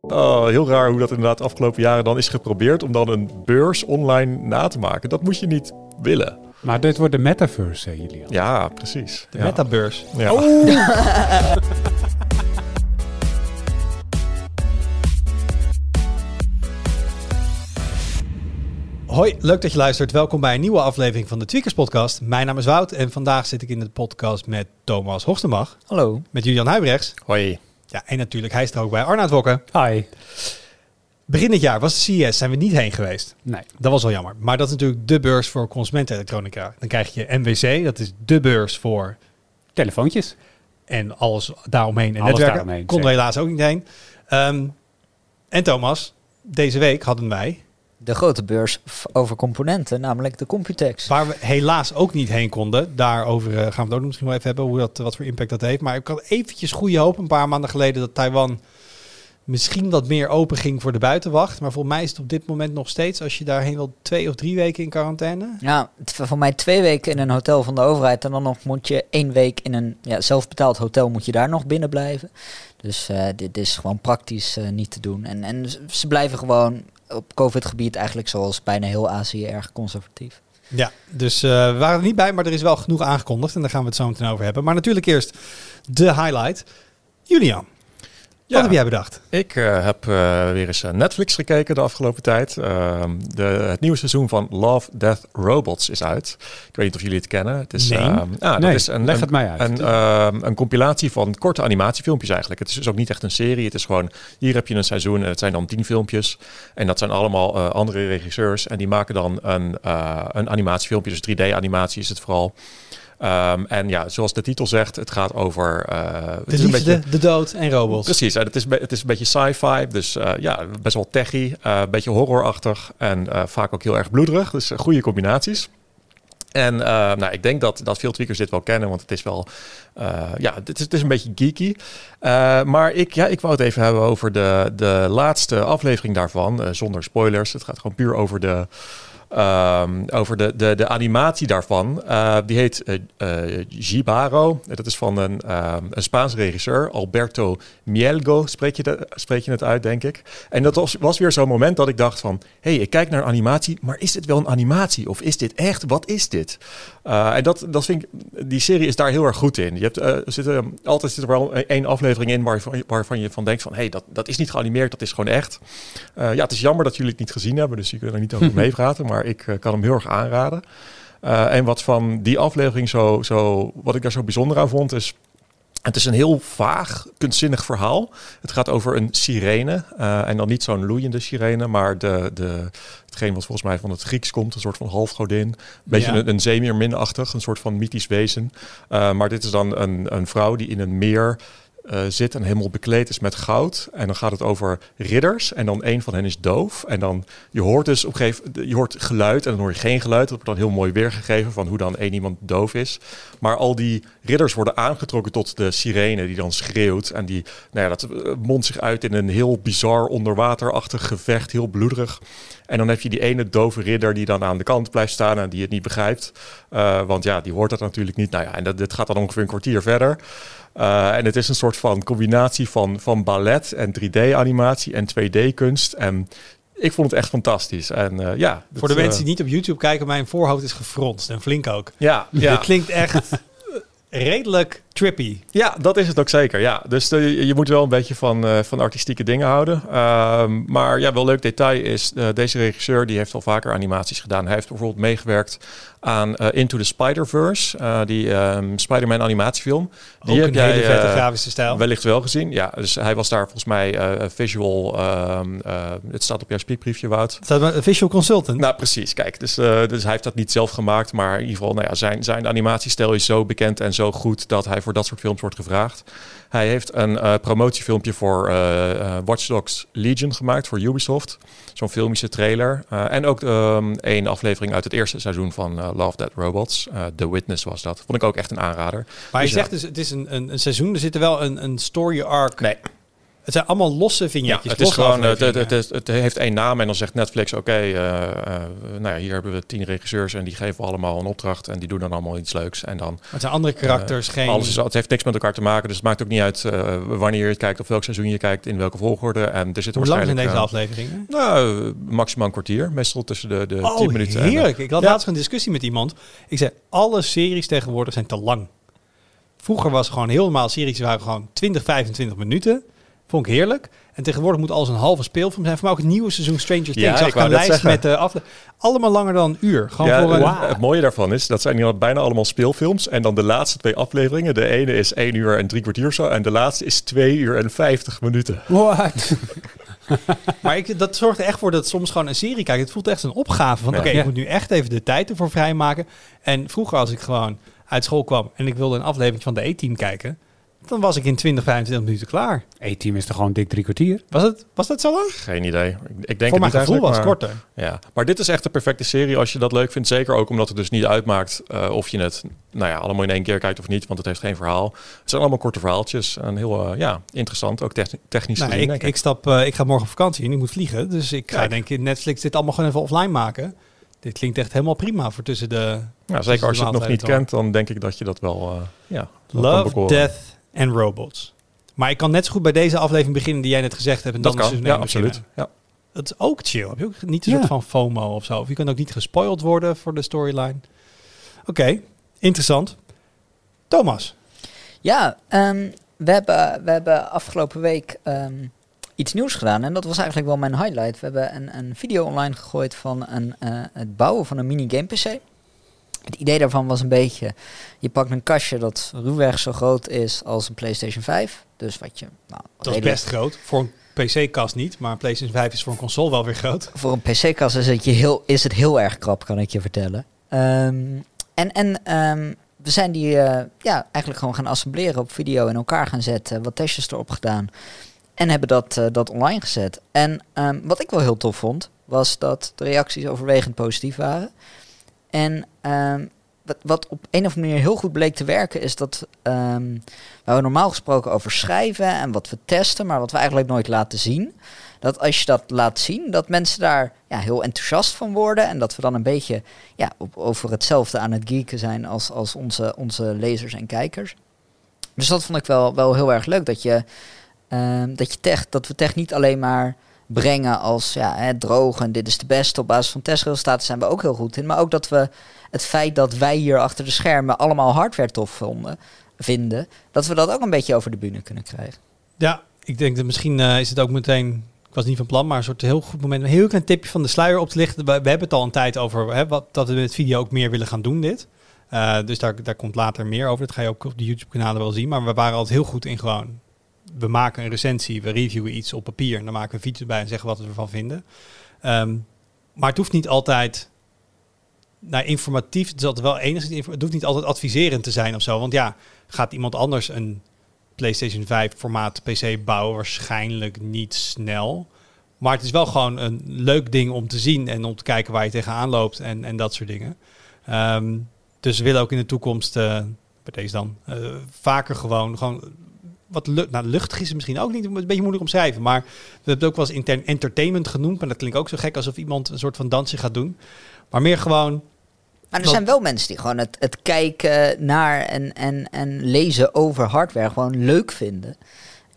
Oh, heel raar hoe dat inderdaad de afgelopen jaren dan is geprobeerd om dan een beurs online na te maken. Dat moet je niet willen. Maar dit wordt de metaverse, hè, Julian. Ja, precies. De ja. metabeurs. Ja. Hoi, leuk dat je luistert. Welkom bij een nieuwe aflevering van de Tweakers Podcast. Mijn naam is Wout en vandaag zit ik in de podcast met Thomas Hoogstenbach, Hallo. met Julian Huibrechts. Hoi. Ja, en natuurlijk, hij is er ook bij Arnaud Wokken. Hi. Begin dit jaar was de CES, zijn we niet heen geweest. Nee. Dat was wel jammer. Maar dat is natuurlijk de beurs voor consumentenelektronica. Dan krijg je MWC, dat is de beurs voor Telefoontjes. en alles daaromheen en Alles netwerken. daaromheen, Konden we helaas ook niet heen. Ehm, en Thomas, deze week hadden wij, De grote beurs over componenten, namelijk de Computex. waar we helaas ook niet heen konden. Daarover eh, gaan we het ook misschien wel even hebben, hoe dat, wat voor impact dat heeft. Maar ik had eventjes goede hoop een paar maanden geleden dat Taiwan misschien wat meer open ging voor de buitenwacht. Maar volgens mij is het op dit moment nog steeds, als je daarheen wil, twee of drie weken in quarantaine. Ja, voor mij twee weken in een hotel van de overheid en dan nog moet je één week in een ja, zelfbetaald hotel moet je daar nog binnen blijven. Dus eh, dit is gewoon praktisch eh, niet te doen. En, en ze blijven gewoon op COVID-gebied eigenlijk zoals bijna heel Azië erg conservatief. Ja, dus eh, we waren er niet bij, maar er is wel genoeg aangekondigd. En daar gaan we het zo meteen over hebben. Maar natuurlijk eerst de highlight. Julian, Ja. wat heb jij bedacht? Ik eh, heb eh, weer eens eh, Netflix gekeken de afgelopen tijd. Ehm, de, het nieuwe seizoen van Love, Death, Robots is uit. Ik weet niet of jullie het kennen. Het is, Nee. ehm, ah, dat Nee, is een, leg een- het mij uit. Een, ehm, een compilatie van korte animatiefilmpjes eigenlijk. Het is dus ook niet echt een serie. Het is gewoon, hier heb je een seizoen en het zijn dan tien filmpjes. En dat zijn allemaal andere regisseurs. En die maken dan een, een animatiefilmpje. Dus 3D-animatie is het vooral. Ehm, en ja, zoals de titel zegt, het gaat over... het De is een beetje- de dood en robots. Precies, en het is, het is een beetje sci-fi, dus eh, ja, best wel techy, eh, een beetje horrorachtig en vaak ook heel erg bloederig. Dus goede combinaties. En nou, ik denk dat, dat veel tweakers dit wel kennen, want het is wel, ja, het is, het is een beetje geeky. Maar ik, ja, ik wou het even hebben over de, de laatste aflevering daarvan, zonder spoilers. Het gaat gewoon puur over de, Ehm, over de, de, de animatie daarvan. Eh, die heet eh eh, Jibaro. Dat is van een, ehm, een Spaanse regisseur, Alberto Mielgo, spreek je, de, spreek je het uit, denk ik. En dat was, was weer zo'n moment dat ik dacht van... hé, hey, ik kijk naar een animatie, maar is dit wel een animatie? Of is dit echt? Wat is dit? Eh, en dat, dat vind ik... Die serie is daar heel erg goed in. Je hebt, eh, er zitten, altijd zit er wel één aflevering in waarvan, waarvan je van denkt van... hé, hey, dat, dat is niet geanimeerd, dat is gewoon echt. Eh, ja, het is jammer dat jullie het niet gezien hebben, dus je kunt er niet over meepraten. Maar ik eh, kan hem heel erg aanraden. Eh, en wat van die aflevering zo, zo, wat ik daar zo bijzonder aan vond, is. Het is een heel vaag, kunstzinnig verhaal. Het gaat over een sirene. eh, en dan niet zo'n loeiende sirene, maar de, de, hetgeen wat volgens mij van het Grieks komt. Een soort van halfgodin. Een beetje Ja. een, een zeemeerminachtig, een soort van mythisch wezen. Maar dit is dan een, een vrouw die in een meer eh, zit en helemaal bekleed is met goud. En dan gaat het over ridders. En dan een van hen is doof. En dan je hoort dus op een gegeven je hoort geluid en dan hoor je geen geluid. Dat wordt dan heel mooi weergegeven van hoe dan één iemand doof is. Maar al die ridders worden aangetrokken tot de sirene die dan schreeuwt. En die, nou ja, dat eh, mondt zich uit in een heel bizar onderwaterachtig gevecht, heel bloederig. En dan heb je die ene dove ridder die dan aan de kant blijft staan en die het niet begrijpt. Eh, want ja, die hoort dat natuurlijk niet. Nou ja, en dat, dit gaat dan ongeveer een kwartier verder. Uh, en het is een soort van combinatie van, van ballet en 3D-animatie en 2D-kunst. En ik vond het echt fantastisch. En uh, ja, Voor de mensen die niet op YouTube kijken, mijn voorhoofd is gefronst en flink ook. Ja, ja. Dit klinkt echt redelijk trippy. Ja, dat is het ook zeker. Ja. Dus de, je moet wel een beetje van, uh, van artistieke dingen houden. Uh, maar ja, wel leuk detail is, uh, deze regisseur die heeft al vaker animaties gedaan. Hij heeft bijvoorbeeld meegewerkt aan Into the Spider-Verse, die um, Spider-Man animatiefilm. Die Ook een heb hele jij, vette grafische stijl. Wellicht wel gezien. Ja, dus hij was daar volgens mij visual. Um, het staat op jouw speakbriefje, Wout. Staat een visual consultant. Nou, precies. Kijk, dus, dus hij heeft dat niet zelf gemaakt, maar in ieder geval, nou ja, zijn, zijn animatiestijl is zo bekend en zo goed dat hij voor dat soort films wordt gevraagd. Hij heeft een uh, promotiefilmpje voor uh, Watch Dogs Legion gemaakt voor Ubisoft. Zo'n filmische trailer. En ook um, een aflevering uit het eerste seizoen van Love Dead Robots. The Witness was dat. Vond ik ook echt een aanrader. Maar je dus zegt dus, het is een, een, een, seizoen. Er zit er wel een, een story arc nee. Het zijn allemaal losse Ja, vignetjes. het is gewoon, eh, het, het, het, het heeft één naam en dan zegt Netflix, oké, eh, eh, nou ja, hier hebben we tien regisseurs en die geven allemaal een opdracht en die doen dan allemaal iets leuks. En dan Maar het zijn andere karakters, geen... alles is, het heeft niks met elkaar te maken, dus het maakt ook niet uit eh, wanneer je het kijkt of welk seizoen je kijkt, in welke volgorde. En er zitten Hoe lang zijn deze eh, afleveringen? Nou, maximaal een kwartier, meestal tussen de, de Oh, 10 minuten. en, eh, heerlijk. Ik had Ja. laatst een discussie met iemand. Ik zei, alle series tegenwoordig zijn te lang. Vroeger was gewoon heel normaal, series waren gewoon 20, 25 minuten. Vond ik heerlijk. En tegenwoordig moet alles een halve speelfilm zijn. Voor mij ook het nieuwe seizoen Stranger Things. Ja, Zag ik een lijst zeggen. met de afle Allemaal langer dan een uur. Gewoon ja, voor een... het- het mooie daarvan is, dat zijn hier bijna allemaal speelfilms. En dan de laatste twee afleveringen. De ene is 1 uur en drie kwartier zo. En de laatste is 2 uur en 50 minuten. What? Maar ik, dat zorgt er echt voor dat soms gewoon een serie kijken. Het voelt echt een opgave. Van Ja. oké, Ja. ik moet nu echt even de tijd ervoor vrijmaken. En vroeger als ik gewoon uit school kwam en ik wilde een aflevering van de E-team kijken. Dan was ik in 20, 25 minuten klaar. E-team is toch gewoon dik drie kwartier? Was, het, was dat zo lang? Geen idee. Ik, ik denk Voor mijn gevoel was het korter. maar- Ja, maar dit is echt de perfecte serie als je dat leuk vindt. Zeker ook omdat het dus niet uitmaakt eh, of je het nou ja, allemaal in één keer kijkt of niet. Want het heeft geen verhaal. Het zijn allemaal korte verhaaltjes. En heel eh, ja, interessant. Ook techni- technisch Nou, gezien, ik, denk ik. ik, stap, eh, ik ga morgen op vakantie en ik moet vliegen. Dus ik ga denk ik Netflix dit allemaal gewoon even offline maken. Dit klinkt echt helemaal prima voor tussen de Ja, zeker als je het nog niet kent, dan denk ik dat je dat wel eh ja, Love. Death and Robots. Maar ik kan net zo goed bij deze aflevering beginnen die jij net gezegd hebt. En Dat dan kan, dus ja, absoluut. Ja. Dat is ook chill. Heb je ook niet een Ja. soort van FOMO of zo? Of je kan ook niet gespoild worden voor de storyline. Oké, interessant. Thomas. Ja, ehm, we, hebben, we hebben afgelopen week ehm, iets nieuws gedaan. En dat was eigenlijk wel mijn highlight. We hebben een, een video online gegooid van een, eh, het bouwen van een minigame PC. Het idee daarvan was een beetje, je pakt een kastje dat ruwweg zo groot is als een PlayStation 5. Dus wat je... Nou, Dat is best groot. Voor een PC-kast niet, maar een PlayStation 5 is voor een console wel weer groot. Voor een PC-kast is, het je heel, is het heel erg krap, kan ik je vertellen. Ehm, en en ehm, we zijn die eh, ja, eigenlijk gewoon gaan assembleren op video in elkaar gaan zetten. Wat testjes erop gedaan. En hebben dat, eh, dat online gezet. En ehm, wat ik wel heel tof vond, was dat de reacties overwegend positief waren. En ehm, wat, wat op een of andere manier heel goed bleek te werken, is dat ehm, waar we normaal gesproken over schrijven en wat we testen, maar wat we eigenlijk nooit laten zien. Dat als je dat laat zien, dat mensen daar ja, heel enthousiast van worden. En dat we dan een beetje ja, over hetzelfde aan het geeken zijn als, als onze, onze lezers en kijkers. Dus dat vond ik wel, wel heel erg leuk. Dat, je, ehm, dat, je dat we tech niet alleen maar brengen als ja, hè, droog en dit is de beste. Op basis van testresultaten zijn we ook heel goed in. Maar ook dat we het feit dat wij hier achter de schermen allemaal hardware tof vonden, vinden, dat we dat ook een beetje over de bühne kunnen krijgen. Ja, ik denk dat misschien eh, is het ook meteen... Ik was niet van plan, maar een soort heel goed moment... een heel klein tipje van de sluier op te lichten. We, hebben het al een tijd over hè, wat, dat we met video ook meer willen gaan doen dit. Eh, dus daar, daar komt later meer over. Dat ga je ook op de YouTube-kanalen wel zien. Maar we waren altijd heel goed in gewoon... We maken een recensie, we reviewen iets op papier... en dan maken we fietsen bij en zeggen wat we ervan vinden. Ehm, maar het hoeft niet altijd... Nou, informatief, het is wel enigszins... Het hoeft niet altijd adviserend te zijn of zo. Want ja, gaat iemand anders een PlayStation 5 formaat PC bouwen waarschijnlijk niet snel. Maar het is wel gewoon een leuk ding om te zien en om te kijken waar je tegenaan loopt en, en dat soort dingen. Ehm, dus we willen ook in de toekomst, eh, bij deze dan, eh, vaker gewoon, gewoon wat lu nou, luchtig is het misschien ook niet, een beetje moeilijk omschrijven. Maar we hebben het ook wel eens intern entertainment genoemd. Maar dat klinkt ook zo gek alsof iemand een soort van dansje gaat doen. Maar meer gewoon, Maar er zijn wel mensen die gewoon het, het kijken naar en, en, en lezen over hardware gewoon leuk vinden.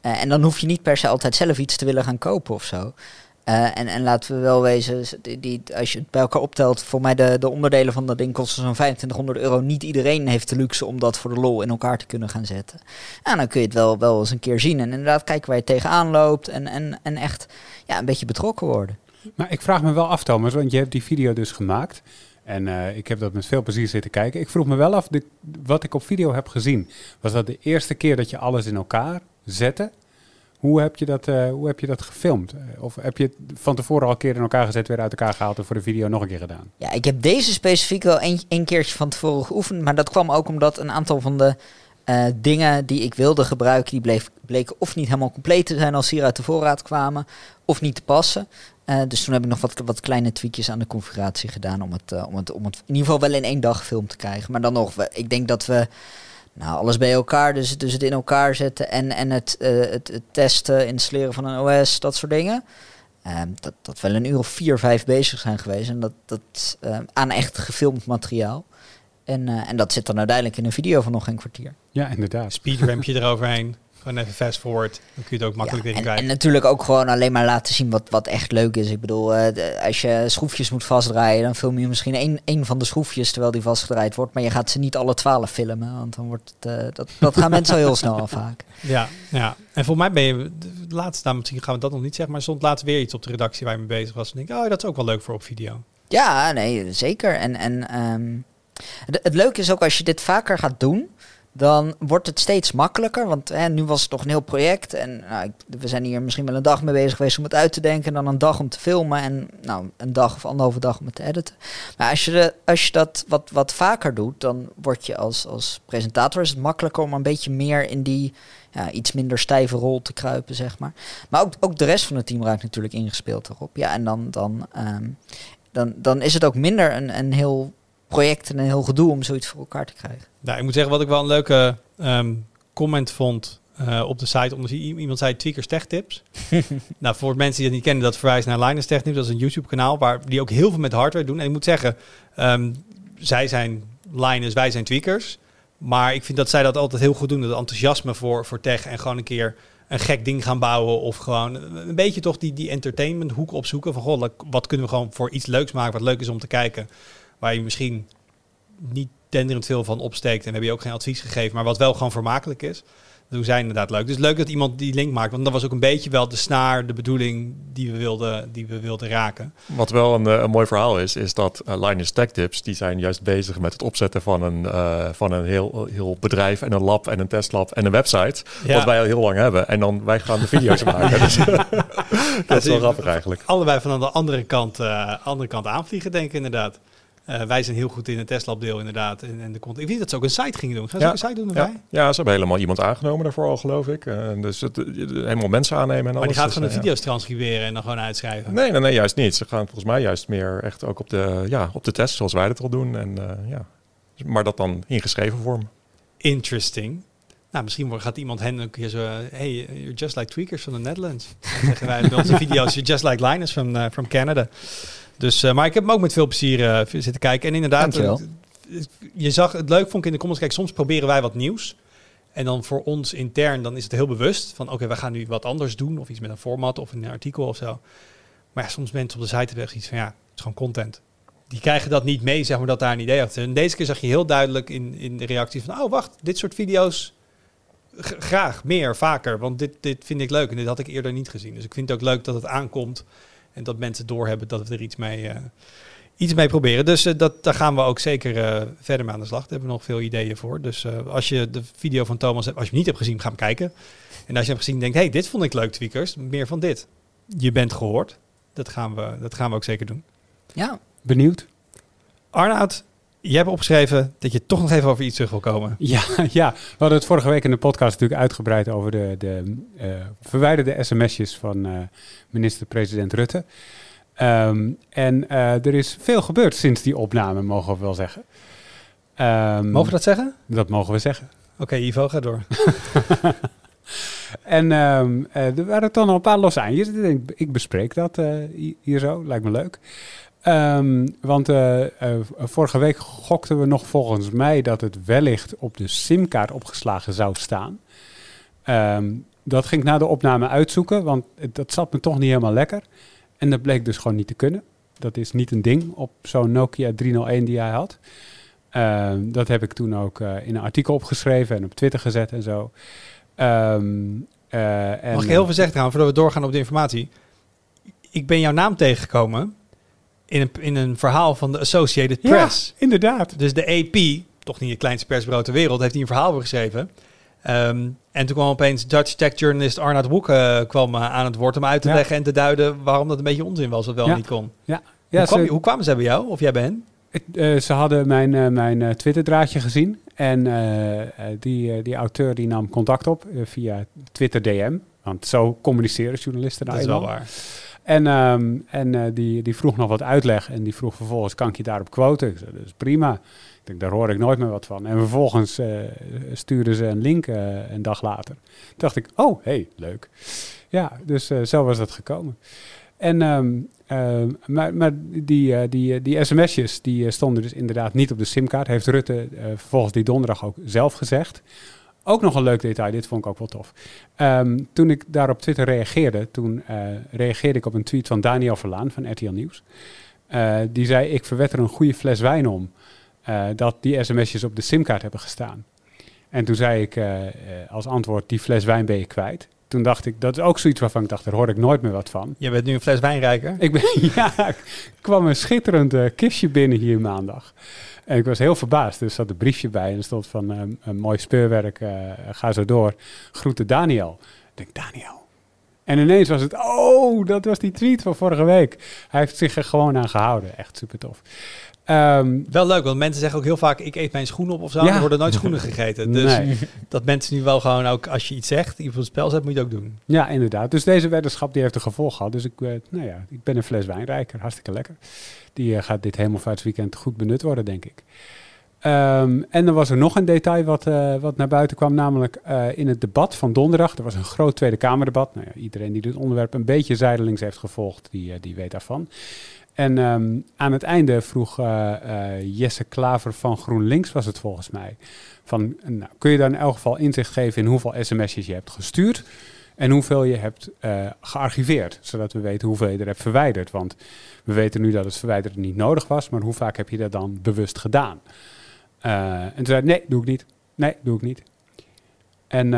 Eh, en dan hoef je niet per se altijd zelf iets te willen gaan kopen of zo. Eh, en, en laten we wel wezen, die, als je het bij elkaar optelt, voor mij de, de onderdelen van dat ding kosten zo'n 2500 euro. Niet iedereen heeft de luxe om dat voor de lol in elkaar te kunnen gaan zetten. Ja, dan kun je het wel, wel eens een keer zien. En inderdaad kijken waar je tegenaan loopt en, en, en echt ja, een beetje betrokken worden. Maar ik vraag me wel af, Thomas, want je hebt die video dus gemaakt. En eh, ik heb dat met veel plezier zitten kijken. Ik vroeg me wel af, wat ik op video heb gezien, was dat de eerste keer dat je alles in elkaar zette? Hoe heb je dat, eh, hoe heb je dat gefilmd? Of heb je het van tevoren al een keer in elkaar gezet, weer uit elkaar gehaald en voor de video nog een keer gedaan? Ja, ik heb deze specifiek wel een, keertje van tevoren geoefend. Maar dat kwam ook omdat een aantal van de eh, dingen die ik wilde gebruiken, die bleef, bleken of niet helemaal compleet te zijn als hier uit de voorraad kwamen, of niet te passen. Eh, dus toen heb ik nog wat, wat kleine tweakjes aan de configuratie gedaan om het, om, het, om het in ieder geval wel in één dag gefilmd te krijgen. Maar dan nog, ik denk dat we Nou, alles bij elkaar, dus, dus het in elkaar zetten en, en het, eh, het, het testen, installeren van een OS, dat soort dingen. Ehm, dat, dat wel een uur of vier, vijf bezig zijn geweest. En dat, dat ehm, aan echt gefilmd materiaal. En, eh, en dat zit dan uiteindelijk in een video van nog geen kwartier. Ja, inderdaad. Speedrampje eroverheen. Gewoon even fast forward. Dan kun je het ook makkelijk Ja, en, en natuurlijk ook gewoon alleen maar laten zien wat, wat echt leuk is. Ik bedoel, eh, de- als je schroefjes moet vastdraaien, dan film je misschien één, één van de schroefjes terwijl die vastgedraaid wordt. Maar je gaat ze niet alle twaalf filmen, want dan wordt het, eh, dat, dat gaan mensen al heel snel al vaak. Ja, ja. En volgens mij ben je de laatste, nou, misschien gaan we dat nog niet zeggen, maar stond laatst weer iets op de redactie waar je mee bezig was. En denk oh, dat is ook wel leuk voor op video. Ja, nee, zeker. En, en ehm, het leuke is ook als je dit vaker gaat doen, dan wordt het steeds makkelijker. Want hè, nu was het toch een heel project. En nou, ik- we zijn hier misschien wel een dag mee bezig geweest om het uit te denken. En dan een dag om te filmen. En nou, een dag of anderhalve dag om het te editen. Maar als je, de, als je dat wat, wat vaker doet, dan word je als, als presentator is het makkelijker om een beetje meer in die iets minder stijve rol te kruipen, zeg maar. Maar ook, ook de rest van het team raakt natuurlijk ingespeeld erop. Ja, en dan, dan, ehm, dan, dan is het ook minder een, een heel project en een heel gedoe om zoiets voor elkaar te krijgen. Nou, ik moet zeggen, wat ik wel een leuke ehm, comment vond eh, op de site. Omdat iemand zei Tweakers Tech Tips. nou, voor mensen die dat niet kennen, dat verwijst naar Linus Tech Tips. Dat is een YouTube kanaal waar die ook heel veel met hardware doen. En ik moet zeggen, ehm, zij zijn Linus, wij zijn Tweakers. Maar ik vind dat zij dat altijd heel goed doen. Dat enthousiasme voor, voor tech en gewoon een keer een gek ding gaan bouwen. Of gewoon een beetje toch die, die entertainment hoek opzoeken. Van goh, wat kunnen we gewoon voor iets leuks maken. Wat leuk is om te kijken. Waar je misschien niet denderend veel van opsteekt. En we hebben je ook geen advies gegeven. Maar wat wel gewoon vermakelijk is. Dat doen zij inderdaad leuk. Dus leuk dat iemand die link maakt. Want dat was ook een beetje wel de snaar, de bedoeling die we wilden, die we wilden raken. Wat wel een, eh, een mooi verhaal is, is dat uh, Linus Tech Tips, die zijn juist bezig met het opzetten van een, eh, van een heel, heel bedrijf en een lab en een testlab en een website. Ja. Wat wij al heel lang hebben. En dan wij gaan de video's maken. Dus, dat is wel grappig eigenlijk. Allebei van aan de andere kant, eh, andere kant aanvliegen, denk ik inderdaad. Eh, wij zijn heel goed in het testlab deel inderdaad. En, en de content. Ik weet dat ze ook een site gingen doen. Gaan ze Ja. ook een site doen Ja, erbij? ja, ze hebben helemaal iemand aangenomen daarvoor al, geloof ik. Eh, dus het, eh, helemaal mensen aannemen en alles. Maar die gaat Dus, gewoon de ja. video's transcriberen en dan gewoon uitschrijven. Nee, nee, nee, juist niet. Ze gaan volgens mij juist meer echt ook op de, ja, op de test, zoals wij dat al doen. En, ja. Maar dat dan in geschreven vorm. Interesting. Nou, misschien gaat iemand hen een keer zo... Hey, you're just like tweakers from the Netherlands. Dan zeggen wij bij onze video's, you're just like Linus from, from Canada. Dus, eh, maar ik heb hem ook met veel plezier eh, zitten kijken. En inderdaad, Dankjewel. eh, je zag het leuk vond ik in de comments. Kijk, soms proberen wij wat nieuws. En dan voor ons intern, dan is het heel bewust van... Oké, we gaan nu wat anders doen. Of iets met een format of een artikel of zo. Maar ja, soms mensen op de site hebben echt iets van... Ja, het is gewoon content. Die krijgen dat niet mee, zeg maar, dat daar een idee achter. En deze keer zag je heel duidelijk in, in de reactie van... Oh, wacht, dit soort video's graag, meer, vaker. Want dit, dit vind ik leuk en dit had ik eerder niet gezien. Dus ik vind het ook leuk dat het aankomt en dat mensen doorhebben dat we er iets mee, eh, iets mee proberen. Dus eh, dat, daar gaan we ook zeker eh, verder mee aan de slag. Daar hebben we nog veel ideeën voor. Dus eh, als je de video van Thomas hebt, als je hem niet hebt gezien, ga hem kijken. En als je hebt gezien, denk hey, dit vond ik leuk, tweakers. Meer van dit. Je bent gehoord. Dat gaan we, dat gaan we ook zeker doen. Ja, Benieuwd? Arnoud, jij hebt opgeschreven dat je toch nog even over iets terug wil komen. Ja, ja, we hadden het vorige week in de podcast natuurlijk uitgebreid over de, de eh, verwijderde sms'jes van eh, minister-president Rutte. Ehm, en eh, er is veel gebeurd sinds die opname, mogen we wel zeggen. Ehm, Mogen we dat zeggen? Dat mogen we zeggen. Oké, Ivo, ga door. En ehm, eh, er waren toch nog een paar losse eindjes. Ik bespreek dat hi- hier zo, lijkt me leuk. Ehm, want eh, eh, vorige week gokten we nog volgens mij dat het wellicht op de simkaart opgeslagen zou staan. Ehm, dat ging ik na de opname uitzoeken, want het- dat zat me toch niet helemaal lekker. En dat bleek dus gewoon niet te kunnen. Dat is niet een ding op zo'n Nokia 301 die hij had. Ehm, dat heb ik toen ook eh, in een artikel opgeschreven en op Twitter gezet en zo. En, Mag ik heel voorzichtig gaan voordat we doorgaan op de informatie? Ik ben jouw naam tegengekomen in een, in een verhaal van de Associated Ja, Press. inderdaad. Dus de AP, toch niet het kleinste persbureau ter wereld, heeft hier een verhaal over geschreven. Ehm, en toen kwam opeens Dutch tech journalist Arnoud Woek eh, kwam eh, aan het woord om uit te Ja. leggen en te duiden waarom dat een beetje onzin was, wat wel Ja. niet kon. Ja, hoe, kwam, ze, hoe kwamen ze bij jou, of jij bij hen? het, eh, ze hadden mijn, mijn Twitter-draadje gezien. En die, die auteur die nam contact op via Twitter DM. Want zo communiceren journalisten Dat nou is wel waar. En, ehm, en eh, die, die vroeg nog wat uitleg en die vroeg vervolgens, kan ik je daarop quoten? Ik zei, dat is prima. Ik denk, daar hoor ik nooit meer wat van. En vervolgens uh, stuurden ze een link uh, een dag later. Toen dacht ik, oh, hey, leuk. Ja, dus zo was dat gekomen. En, um, uh, maar, maar die, die, die sms'jes die stonden dus inderdaad niet op de simkaart. Heeft Rutte vervolgens die donderdag ook zelf gezegd. Ook nog een leuk detail, dit vond ik ook wel tof. Um, toen ik daar op Twitter reageerde, toen uh, reageerde ik op een tweet van Daniel Verlaan van RTL Nieuws. Uh, die zei, ik verwed er een goede fles wijn om uh, dat die sms'jes op de simkaart hebben gestaan. En toen zei ik als antwoord, die fles wijn ben je kwijt. Toen dacht ik, dat is ook zoiets waarvan ik dacht, daar hoor ik nooit meer wat van. Je bent nu een fles wijnrijker? Ik ben, ja, ik kwam een schitterend kistje binnen hier maandag. En ik was heel verbaasd. Er zat een briefje bij en er stond van uh, een mooi speurwerk, uh, ga zo door. Groeten Daniel. Ik denk, Daniel. En ineens was het, oh, dat was die tweet van vorige week. Hij heeft zich er gewoon aan gehouden. Echt super tof. Um, wel leuk, want mensen zeggen ook heel vaak: ik eet mijn schoenen op of zo. Ja. Er worden nooit schoenen gegeten. Dus nee. dat mensen nu wel gewoon ook als je iets zegt, iets op het spel zet, moet je het ook doen. Ja, inderdaad. Dus deze weddenschap die heeft een gevolg gehad. Dus ik, uh, nou ja, ik ben een fles wijnrijker. Hartstikke lekker. Die uh, gaat dit hemelvaartsweekend goed benut worden, denk ik. Um, en dan was er nog een detail wat, uh, wat naar buiten kwam, namelijk in het debat van donderdag. Er was een groot Tweede Kamerdebat. Nou ja, iedereen die dit onderwerp een beetje zijdelings heeft gevolgd, die, die weet daarvan. En um, aan het einde vroeg uh, uh, Jesse Klaver van GroenLinks, was het volgens mij, van nou, kun je dan in elk geval inzicht geven in hoeveel sms'jes je hebt gestuurd en hoeveel je hebt uh, gearchiveerd, zodat we weten hoeveel je er hebt verwijderd. Want we weten nu dat het verwijderen niet nodig was, maar hoe vaak heb je dat dan bewust gedaan? en toen zei hij, nee, doe ik niet. Nee, doe ik niet. En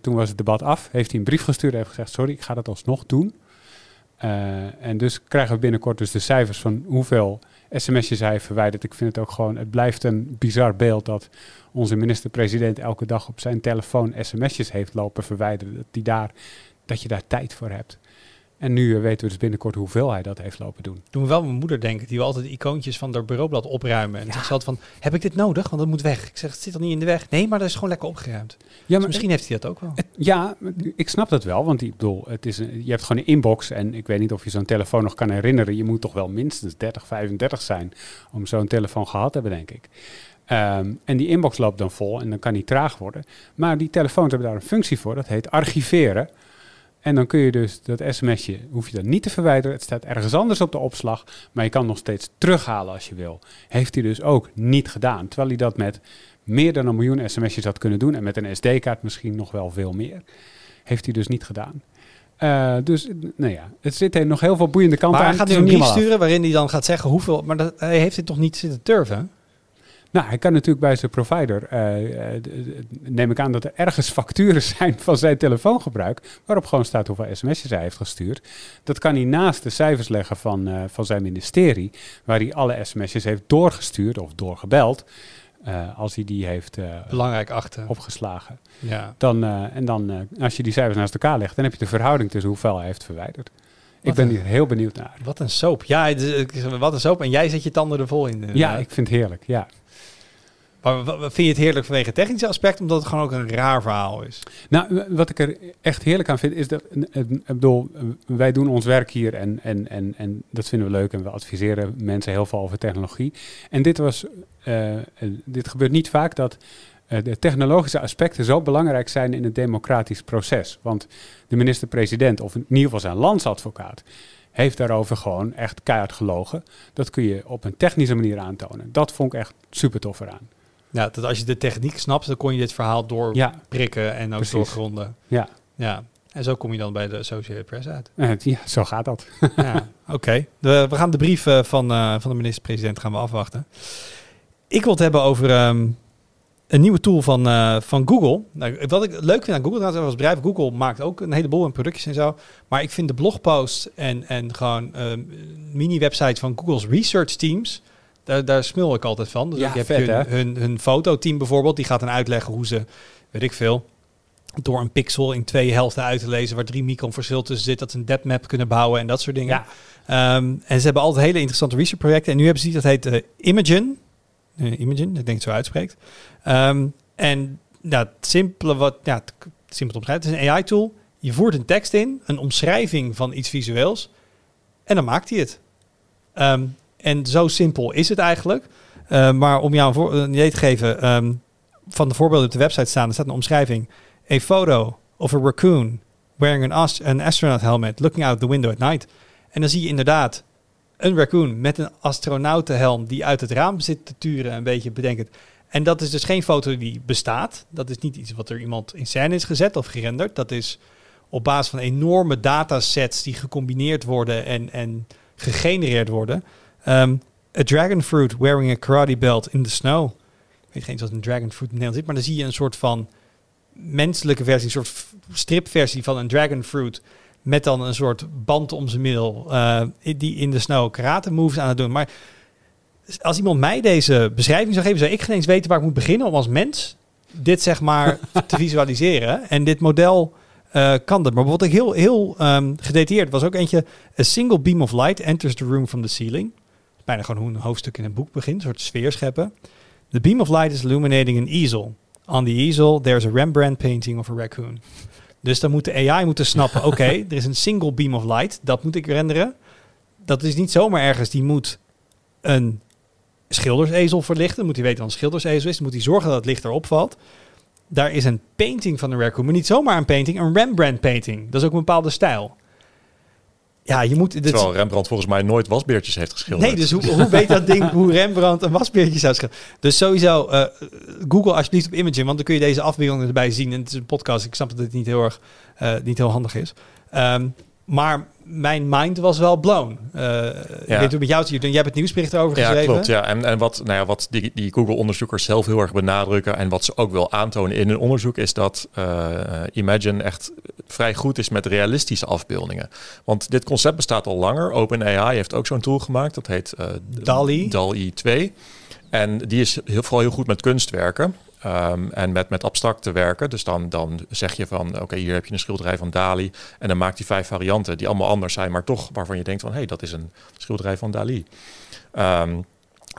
toen was het debat af, heeft hij een brief gestuurd en heeft gezegd, sorry, ik ga dat alsnog doen. Uh, en dus krijgen we binnenkort dus de cijfers van hoeveel sms'jes hij verwijderd. Ik vind het ook gewoon, het blijft een bizar beeld dat onze minister-president elke dag op zijn telefoon sms'jes heeft lopen verwijderen. Dat, die daar, dat je daar tijd voor hebt. En nu uh, weten we dus binnenkort hoeveel hij dat heeft lopen doen. We wel mijn moeder denken, die we altijd de icoontjes van haar bureaublad opruimen. En ja. zegt ze altijd van, heb ik dit nodig? Want dat moet weg. Ik zeg, het zit al niet in de weg. Nee, maar dat is gewoon lekker opgeruimd. Ja, dus maar misschien heeft hij dat ook wel. Het, ja, ik snap dat wel. Want ik bedoel, het is een, je hebt gewoon een inbox. En ik weet niet of je zo'n telefoon nog kan herinneren. Je moet toch wel minstens 30, 35 zijn om zo'n telefoon gehad te hebben, denk ik. Um, en die inbox loopt dan vol en dan kan die traag worden. Maar die telefoons hebben daar een functie voor, dat heet archiveren. En dan kun je dus dat sms'je, hoef je dan niet te verwijderen. Het staat ergens anders op de opslag, maar je kan nog steeds terughalen als je wil. Heeft hij dus ook niet gedaan. Terwijl hij dat met meer dan een miljoen sms'jes had kunnen doen. En met een SD-kaart misschien nog wel veel meer. Heeft hij dus niet gedaan. Uh, dus, nou ja, het zit er nog heel veel boeiende kanten maar aan. Maar hij gaat nu een brief sturen waarin hij dan gaat zeggen hoeveel... Maar dat, hij heeft dit toch niet zitten turven? Nou, hij kan natuurlijk bij zijn provider, uh, uh, neem ik aan dat er ergens facturen zijn van zijn telefoongebruik, waarop gewoon staat hoeveel sms'jes hij heeft gestuurd. Dat kan hij naast de cijfers leggen van, uh, van zijn ministerie, waar hij alle sms'jes heeft doorgestuurd of doorgebeld. als hij die heeft Belangrijk achter. opgeslagen. Ja. Dan, en dan, als je die cijfers naast elkaar legt, dan heb je de verhouding tussen hoeveel hij heeft verwijderd. Ik ben hier heel benieuwd naar. Wat een soap. Ja, wat een soap. En jij zet je tanden er vol in. Ja, ik vind het heerlijk. Ja. Maar vind je het heerlijk vanwege het technische aspect, omdat het gewoon ook een raar verhaal is? Nou, wat ik er echt heerlijk aan vind, is dat, ik bedoel, wij doen ons werk hier en, en, en, en dat vinden we leuk en we adviseren mensen heel veel over technologie. En dit was, uh, dit gebeurt niet vaak dat uh, de technologische aspecten zo belangrijk zijn in het democratisch proces. Want de minister-president, of in ieder geval zijn landsadvocaat, heeft daarover gewoon echt keihard gelogen. Dat kun je op een technische manier aantonen. Dat vond ik echt super tof eraan. Ja, dat als je de techniek snapt, dan kon je dit verhaal doorprikken ja, en ook Precies. doorgronden. Ja. ja. En zo kom je dan bij de Associated Press uit. Ja, zo gaat dat. ja, Oké, we gaan de brief uh, van, uh, van de minister-president gaan we afwachten. Ik wil het hebben over um, een nieuwe tool van, uh, van Google. Nou, wat ik leuk vind aan Google, trouwens, als bedrijf, Google maakt ook een heleboel en productjes en zo. Maar ik vind de blogposts en, en gewoon mini-websites van Google's research teams daar, daar smul ik altijd van. Dus ja, je hebt hun, hun, hun fototeam bijvoorbeeld, die gaat dan uitleggen hoe ze, weet ik veel, door een pixel in twee helften uit te lezen, waar drie micron verschil tussen zit, dat ze een depth map kunnen bouwen en dat soort dingen. Ja. Um, en ze hebben altijd hele interessante research projecten. En nu hebben ze iets dat heet uh, Imagen. Uh, Imagen, ik denk het zo uitspreekt. Um, en nou, het simpele wat, ja, het simpel omschrijven, het is een AI-tool. Je voert een tekst in, een omschrijving van iets visueels. En dan maakt hij het. Ehm, en zo simpel is het eigenlijk. Uh, maar om jou een, een idee te geven, um, van de voorbeelden op de website staan, er staat een omschrijving. A photo of a raccoon wearing an, an astronaut helmet looking out the window at night. En dan zie je inderdaad een raccoon met een astronautenhelm die uit het raam zit te turen, een beetje bedenkend. En dat is dus geen foto die bestaat. Dat is niet iets wat er iemand in scène is gezet of gerenderd. Dat is op basis van enorme datasets die gecombineerd worden en, en gegenereerd worden. Um, a dragon fruit wearing a karate belt in the snow. Ik weet geen wat een dragon fruit in Nederland zit, maar dan zie je een soort van menselijke versie, een soort stripversie van een dragon fruit met dan een soort band om zijn middel uh, die in de snow karate moves aan het doen. Maar als iemand mij deze beschrijving zou geven, zou ik geen eens weten waar ik moet beginnen om als mens dit zeg maar te visualiseren. En dit model uh, kan dat. Maar wat ik heel, heel um, gedetailleerd was ook eentje. A single beam of light enters the room from the ceiling. Bijna gewoon hoe een hoofdstuk in een boek begint, een soort sfeer scheppen. The beam of light is illuminating an easel. On the easel, there's a Rembrandt painting of a raccoon. Dus dan moet de AI moeten snappen, oké, okay, er is een single beam of light, dat moet ik renderen. Dat is niet zomaar ergens, die moet een schildersezel verlichten. Dan moet hij weten wat een schildersezel is. Dan moet hij zorgen dat het licht erop valt. Daar is een painting van de raccoon, maar niet zomaar een painting, een Rembrandt painting. Dat is ook een bepaalde stijl. Ja, je moet... Terwijl Rembrandt volgens mij nooit wasbeertjes heeft geschilderd. Nee, dus hoe, hoe weet dat ding hoe Rembrandt een wasbeertje zou schilderen? Dus sowieso, uh, Google alsjeblieft op Imaging, want dan kun je deze afbeeldingen erbij zien. En het is een podcast, ik snap dat het niet heel erg, uh, niet heel handig is. Um, maar mijn mind was wel blown. Uh, ja. Ik weet hoe met jou te doen. Jij hebt het nieuwsbericht over ja, geschreven. Klopt, ja, en, en wat, nou ja, wat die, die Google-onderzoekers zelf heel erg benadrukken... en wat ze ook wel aantonen in hun onderzoek... is dat uh, Imagine echt vrij goed is met realistische afbeeldingen. Want dit concept bestaat al langer. OpenAI heeft ook zo'n tool gemaakt. Dat heet uh, DALI. DALI 2. En die is heel, vooral heel goed met kunstwerken. Um, en met, met abstracte werken. Dus dan, dan zeg je van, oké, hier heb je een schilderij van Dali. En dan maakt hij vijf varianten die allemaal anders zijn, maar toch waarvan je denkt van, hé, hey, dat is een schilderij van Dali. Um,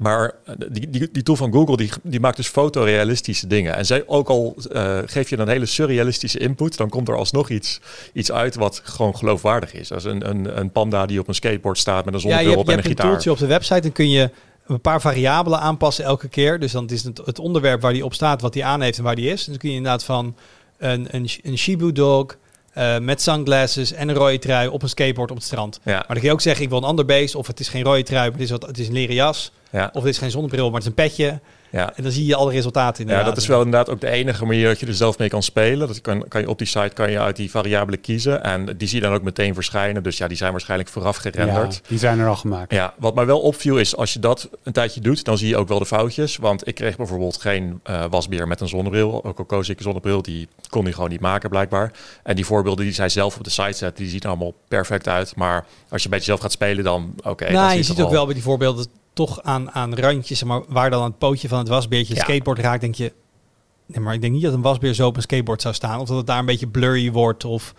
maar die, die, die tool van Google, die, die maakt dus fotorealistische dingen. En zij ook al uh, geef je een hele surrealistische input, dan komt er alsnog iets, iets uit wat gewoon geloofwaardig is. Als een, een, een panda die op een skateboard staat met een zonnebril ja, op en een gitaar. Je hebt een op de website, dan kun je een paar variabelen aanpassen elke keer. Dus dan is het, het onderwerp waar die op staat, wat die aan heeft en waar die is. Dus kun je inderdaad van een, een, een Shibu dog uh, met sunglasses en een rode trui op een skateboard op het strand. Ja. Maar dan kun je ook zeggen, ik wil een ander beest. Of het is geen rode trui, maar het is, wat, het is een leren jas. Ja. Of het is geen zonnebril, maar het is een petje. Ja. En dan zie je alle resultaten inderdaad. Ja, dat is wel inderdaad ook de enige manier dat je er zelf mee kan spelen. Dat kan, kan je op die site kan je uit die variabelen kiezen. En die zie je dan ook meteen verschijnen. Dus ja, die zijn waarschijnlijk vooraf gerenderd. Ja, die zijn er al gemaakt. Ja, wat mij wel opviel is, als je dat een tijdje doet, dan zie je ook wel de foutjes. Want ik kreeg bijvoorbeeld geen uh, wasbeer met een zonnebril. Ook al koos ik een zonnebril, die kon hij gewoon niet maken blijkbaar. En die voorbeelden die zij zelf op de site zet, die zien allemaal perfect uit. Maar als je bij jezelf gaat spelen, dan oké. Okay, nou, je ziet ook wel bij die voorbeelden toch aan, aan randjes, maar waar dan het pootje van het wasbeertje ja. skateboard raakt, denk je, nee, maar ik denk niet dat een wasbeer zo op een skateboard zou staan, of dat het daar een beetje blurry wordt, of...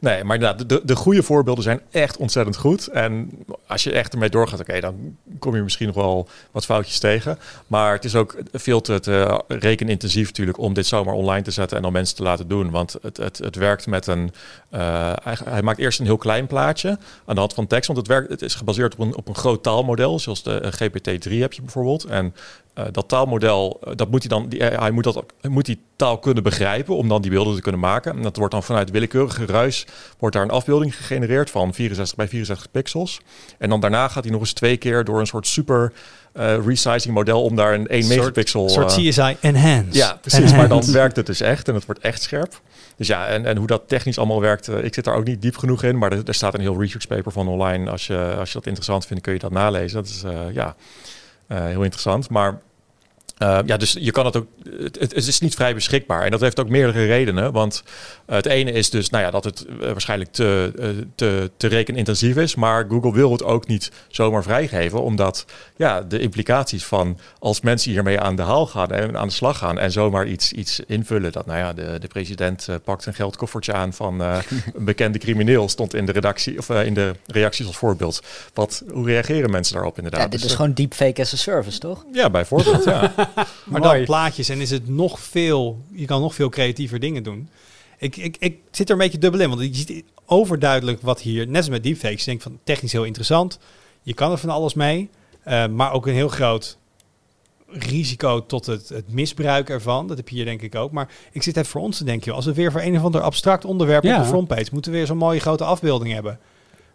Nee, maar inderdaad, de, de goede voorbeelden zijn echt ontzettend goed. En als je echt ermee doorgaat, oké, okay, dan kom je misschien nog wel wat foutjes tegen. Maar het is ook veel te, te rekenintensief natuurlijk om dit zomaar online te zetten en dan mensen te laten doen. Want het, het, het werkt met een... Uh, hij, maakt eerst een heel klein plaatje aan de hand van tekst. Want het, werkt, het is gebaseerd op een, op een groot taalmodel, zoals de uh, GPT-3 heb je bijvoorbeeld. En uh, dat taalmodel, uh, dat moet hij dan, die, hij moet, dat, moet die taal kunnen begrijpen om dan die beelden te kunnen maken. En dat wordt dan vanuit willekeurige ruis, wordt daar een afbeelding gegenereerd van 64 bij 64 pixels. En dan daarna gaat hij nog eens twee keer door een soort super uh, resizing model om daar een 1 soort, megapixel... soort CSI enhance. Ja, precies. Maar dan werkt het dus echt en het wordt echt scherp. Dus ja, en, en hoe dat technisch allemaal werkt, uh, ik zit daar ook niet diep genoeg in. Maar er, er, staat een heel research paper van online. Als je, als je dat interessant vindt, kun je dat nalezen. Dat is, ja... Uh, heel interessant. Maar uh, ja, dus je kan het ook. Het, het, is niet vrij beschikbaar. En dat heeft ook meerdere redenen. Want uh, het ene is dus, nou ja, dat het uh, waarschijnlijk te, te, te rekenintensief is. Maar Google wil het ook niet zomaar vrijgeven. Omdat ja, de implicaties van als mensen hiermee aan de haal gaan en aan de slag gaan. En zomaar iets, iets invullen. Dat nou ja, de, de president pakt een geldkoffertje aan van een bekende crimineel. Stond in de redactie of in de reacties als voorbeeld. Wat, hoe reageren mensen daarop inderdaad? Ja, dit is dus, gewoon deepfake as a service, toch? Ja, bijvoorbeeld. ja. maar dan plaatjes en is het nog veel, je kan nog veel creatiever dingen doen. Ik, ik, ik zit er een beetje dubbel in, want je ziet overduidelijk wat hier, net als met deepfakes, je denkt van technisch heel interessant. Je kan er van alles mee, eh, maar ook een heel groot risico tot het, het misbruik ervan. Dat heb je hier denk ik ook. Maar ik zit even voor ons te denken, als we weer voor een of ander abstract onderwerp Ja. op de frontpage moeten we weer zo'n mooie grote afbeelding hebben.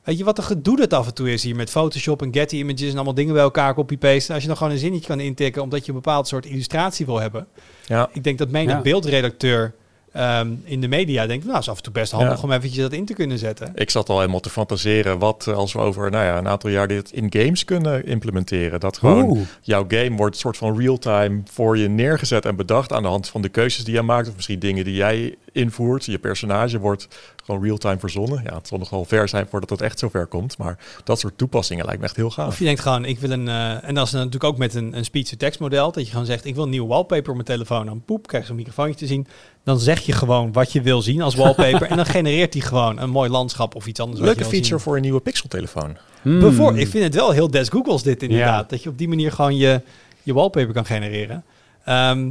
Weet je wat een gedoe dat af en toe is hier met Photoshop en Getty Images en allemaal dingen bij elkaar copy-pasten. Als je dan gewoon een zinnetje kan intikken omdat je een bepaald soort illustratie wil hebben. Ja, Ik denk dat menig Ja. beeldredacteur ehm, in de media denkt, nou, is af en toe best handig Ja. om eventjes dat in te kunnen zetten. ik zat al helemaal te fantaseren wat eh, als we over nou ja, een aantal jaar dit in games kunnen implementeren. Dat gewoon Oeh. jouw game wordt een soort van real-time voor je neergezet en bedacht aan de hand van de keuzes die jij maakt. Of misschien dingen die jij invoert. Je personage wordt gewoon real-time verzonnen. Ja, het zal nog wel ver zijn voordat het echt zover komt. Maar dat soort toepassingen lijkt me echt heel gaaf. Of je denkt gewoon, ik wil een... eh, en dat is natuurlijk ook met een, een speech-to-text model. Dat je gewoon zegt, ik wil een nieuw wallpaper op mijn telefoon. Dan poep, krijg je een microfoontje te zien. Dan zeg je gewoon wat je wil zien als wallpaper. en dan genereert hij gewoon een mooi landschap of iets anders. Leuke feature zien. voor een nieuwe Pixel-telefoon. Hmm. Ik vind het wel heel des Googles dit inderdaad. Ja. Dat je op die manier gewoon je, je wallpaper kan genereren. Ehm,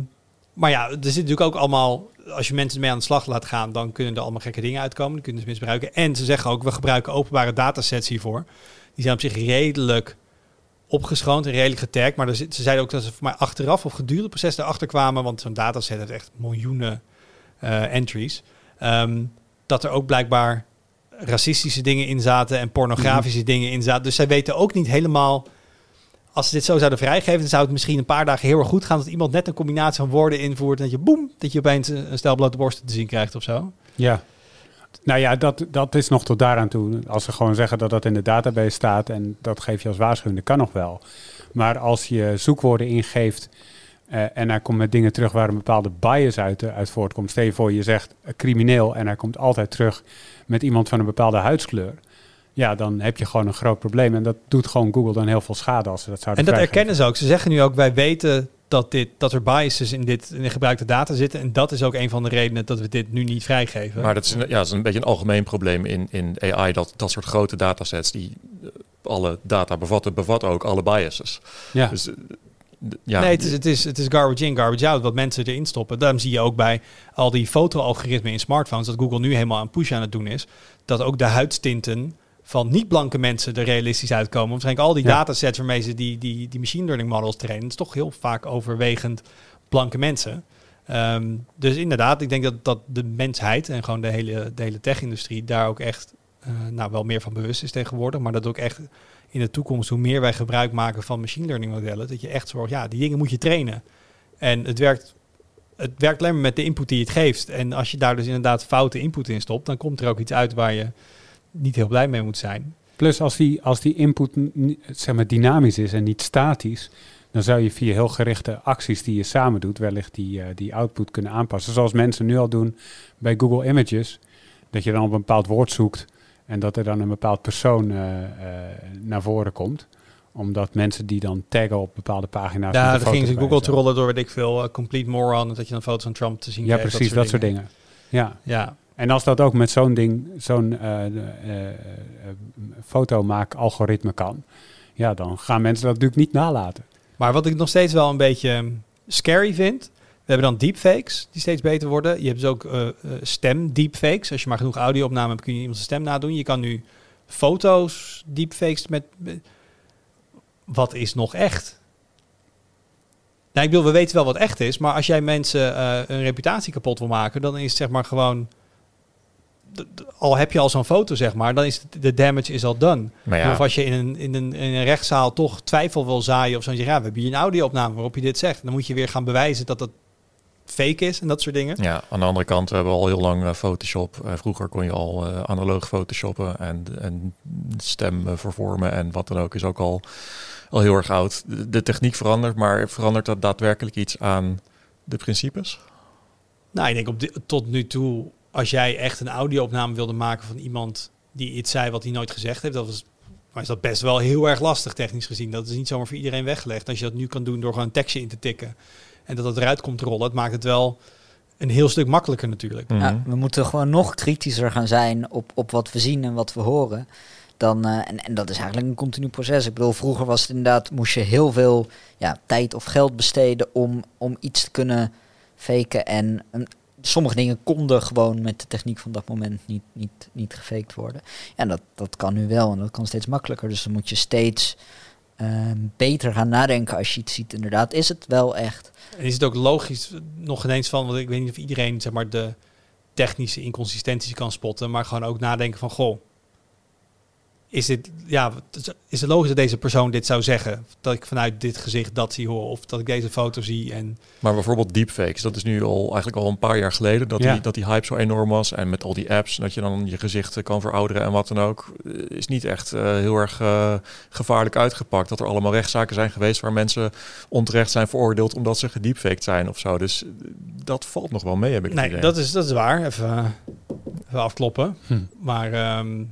maar ja, er zit natuurlijk ook allemaal... Als je mensen mee aan de slag laat gaan, dan kunnen er allemaal gekke dingen uitkomen. Die kunnen ze misbruiken. En ze zeggen ook, we gebruiken openbare datasets hiervoor. Die zijn op zich redelijk opgeschoond en redelijk getagd. Maar ze zeiden ook dat ze voor mij achteraf of gedurende het proces erachter kwamen. Want zo'n dataset heeft echt miljoenen eh, entries. Ehm, dat er ook blijkbaar racistische dingen in zaten en pornografische dingen in zaten. Dus zij weten ook niet helemaal. Als ze dit zo zouden vrijgeven, dan zou het misschien een paar dagen heel erg goed gaan. Dat iemand net een combinatie van woorden invoert. En dat je boem, dat je opeens een stel blote borsten te zien krijgt of zo. Ja. Nou ja, dat, dat is nog tot daaraan toe. Als ze gewoon zeggen dat dat in de database staat en dat geef je als waarschuwing, dat kan nog wel. Maar als je zoekwoorden ingeeft eh, en hij komt met dingen terug waar een bepaalde bias uit, eh, uit voortkomt. Stel je voor, je zegt eh, crimineel en hij komt altijd terug met iemand van een bepaalde huidskleur. Ja, dan heb je gewoon een groot probleem. En dat doet gewoon Google dan heel veel schade als ze dat zouden En dat erkennen ze ook. Ze zeggen nu ook, wij weten dat, dit, dat er biases in, dit, in de gebruikte data zitten. En dat is ook een van de redenen dat we dit nu niet vrijgeven. Maar dat is, een, ja, dat is een beetje een algemeen probleem in, in AI. Dat dat soort grote datasets die eh, alle data bevatten, bevatten ook alle biases. Ja. Dus eh, ja, nee, het is, het, is, het is garbage in, garbage out, wat mensen erin stoppen. Daarom zie je ook bij al die foto-algoritmen in smartphones, dat Google nu helemaal een push aan het doen is, dat ook de huidstinten van niet-blanke mensen er realistisch uitkomen. Waarschijnlijk al die Ja. datasets waarmee ze die, die, die machine learning models trainen, is toch heel vaak overwegend blanke mensen. Ehm, dus inderdaad, ik denk dat, dat de mensheid en gewoon de hele, de hele tech-industrie daar ook echt eh, nou, wel meer van bewust is tegenwoordig. Maar dat ook echt in de toekomst, hoe meer wij gebruik maken van machine learning modellen, dat je echt zorgt, ja, die dingen moet je trainen. En het werkt, het werkt alleen maar met de input die je het geeft. En als je daar dus inderdaad foute input in stopt, dan komt er ook iets uit waar je niet heel blij mee moet zijn. Plus als die, als die input zeg maar, dynamisch is en niet statisch, dan zou je via heel gerichte acties die je samen doet, wellicht die, eh, die output kunnen aanpassen. Zoals mensen nu al doen bij Google Images. Dat je dan op een bepaald woord zoekt en dat er dan een bepaald persoon eh, eh, naar voren komt. Omdat mensen die dan taggen op bepaalde pagina's. Ja, dan gingen ze Google te rollen door, weet ik veel, complete moron, dat je dan foto's van Trump te zien Ja, kreeg, precies, dat soort dingen. Ja, Ja, en als dat ook met zo'n ding, zo'n eh, eh, eh, fotomaak-algoritme kan, ja, dan gaan mensen dat natuurlijk niet nalaten. Maar wat ik nog steeds wel een beetje ehm, scary vind. We hebben dan deepfakes die steeds beter worden. Je hebt dus ook eh, stem deepfakes. Als je maar genoeg audio-opname hebt, kun je iemands stem nadoen. Je kan nu foto's deepfakes met... wat is nog echt? Nou, ik bedoel, we weten wel wat echt is. Maar als jij mensen eh, een reputatie kapot wil maken, dan is het zeg maar gewoon... Al heb je al zo'n foto, zeg maar, dan is de damage is al done. maar ja, Of als je in een, in, een, in een rechtszaal toch twijfel wil zaaien of zo. ja, we hebben hier een audio-opname waarop je dit zegt. Dan moet je weer gaan bewijzen dat het fake is en dat soort dingen. Ja, aan de andere kant we hebben we al heel lang eh, Photoshop. Eh, vroeger kon je al eh, analoog photoshoppen en, en stem vervormen en wat dan ook is ook al, al heel erg oud. De, de techniek verandert, maar verandert dat daadwerkelijk iets aan de principes? Nou, ik denk op tot nu toe, als jij echt een audio-opname wilde maken van iemand die iets zei wat hij nooit gezegd heeft, dat was, maar is dat best wel heel erg lastig technisch gezien. Dat is niet zomaar voor iedereen weggelegd. Als je dat nu kan doen door gewoon een tekstje in te tikken en dat het eruit komt te rollen, het maakt het wel een heel stuk makkelijker natuurlijk. Mhm. Ja, we moeten gewoon nog kritischer gaan zijn op, op wat we zien en wat we horen. Dan, eh, en, en dat is eigenlijk een continu proces. Ik bedoel, vroeger was het inderdaad, moest je heel veel ja, tijd of geld besteden om, om iets te kunnen faken. En een- sommige dingen konden gewoon met de techniek van dat moment niet, niet, niet gefaked worden. En dat, dat kan nu wel en dat kan steeds makkelijker. Dus dan moet je steeds ehm, beter gaan nadenken als je iets ziet. Inderdaad, is het wel echt? En is het ook logisch, nog ineens van, want ik weet niet of iedereen zeg maar de technische inconsistenties kan spotten, maar gewoon ook nadenken van, goh, is het, ja, is het logisch dat deze persoon dit zou zeggen? Dat ik vanuit dit gezicht dat zie horen, of dat ik deze foto zie en... Maar bijvoorbeeld deepfakes, dat is nu al eigenlijk al een paar jaar geleden dat, Ja. die, dat die hype zo enorm was. En met al die apps, dat je dan je gezicht eh, kan verouderen en wat dan ook, eh, is niet echt eh, heel erg gevaarlijk uitgepakt. Dat er allemaal rechtszaken zijn geweest waar mensen onterecht zijn veroordeeld omdat ze gedeepfaked zijn of zo. Dus dat valt nog wel mee, heb ik Nee, idee. dat is, dat is waar. Even, even afkloppen. Hm. Maar ehm,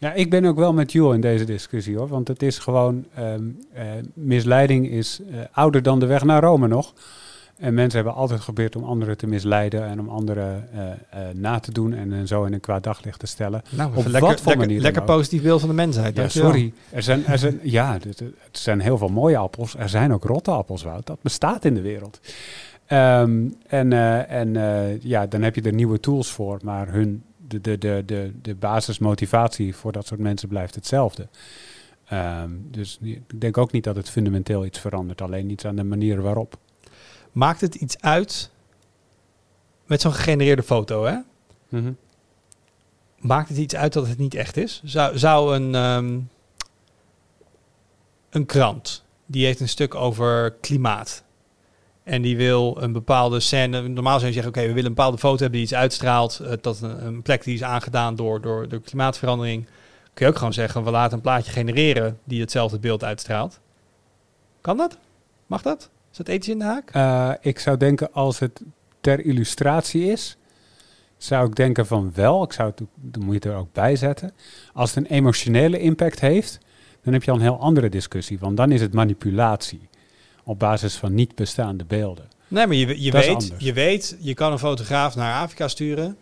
Ja, ik ben ook wel met Jules in deze discussie hoor. Want het is gewoon, ehm, eh, misleiding is eh, ouder dan de weg naar Rome nog. En mensen hebben altijd geprobeerd om anderen te misleiden en om anderen eh, na te doen en zo in een kwaad daglicht te stellen. nou, Op even wat lekker, voor lekker, manier lekker positief beeld van de mensheid. Ja, sorry. Er zijn, er zijn, ja, het, het zijn heel veel mooie appels. Er zijn ook rotte appels, Wout. Dat bestaat in de wereld. Ehm, en en ja, dan heb je er nieuwe tools voor. Maar hun, de, de, de, de, de basismotivatie voor dat soort mensen blijft hetzelfde. Ehm, dus ik denk ook niet dat het fundamenteel iets verandert. Alleen iets aan de manier waarop. Maakt het iets uit met zo'n gegenereerde foto, hè? Maakt het iets uit dat het niet echt is? Zou, zou een, ehm, een krant, die heeft een stuk over klimaat. En die wil een bepaalde scène... Normaal zou je zeggen, oké, we willen een bepaalde foto hebben die iets uitstraalt. eh, dat een, een plek die is aangedaan door, door, door klimaatverandering. Kun je ook gewoon zeggen, we laten een plaatje genereren die hetzelfde beeld uitstraalt. Kan dat? Mag dat? Is dat ethisch in de haak? Eh, ik zou denken als het ter illustratie is, zou ik denken van wel. Ik zou het, dan moet je er ook bij zetten. Als het een emotionele impact heeft, dan heb je al een heel andere discussie. Want dan is het manipulatie op basis van niet bestaande beelden. Nee, maar je, je, Dat weet, je weet, je kan een fotograaf naar Afrika sturen.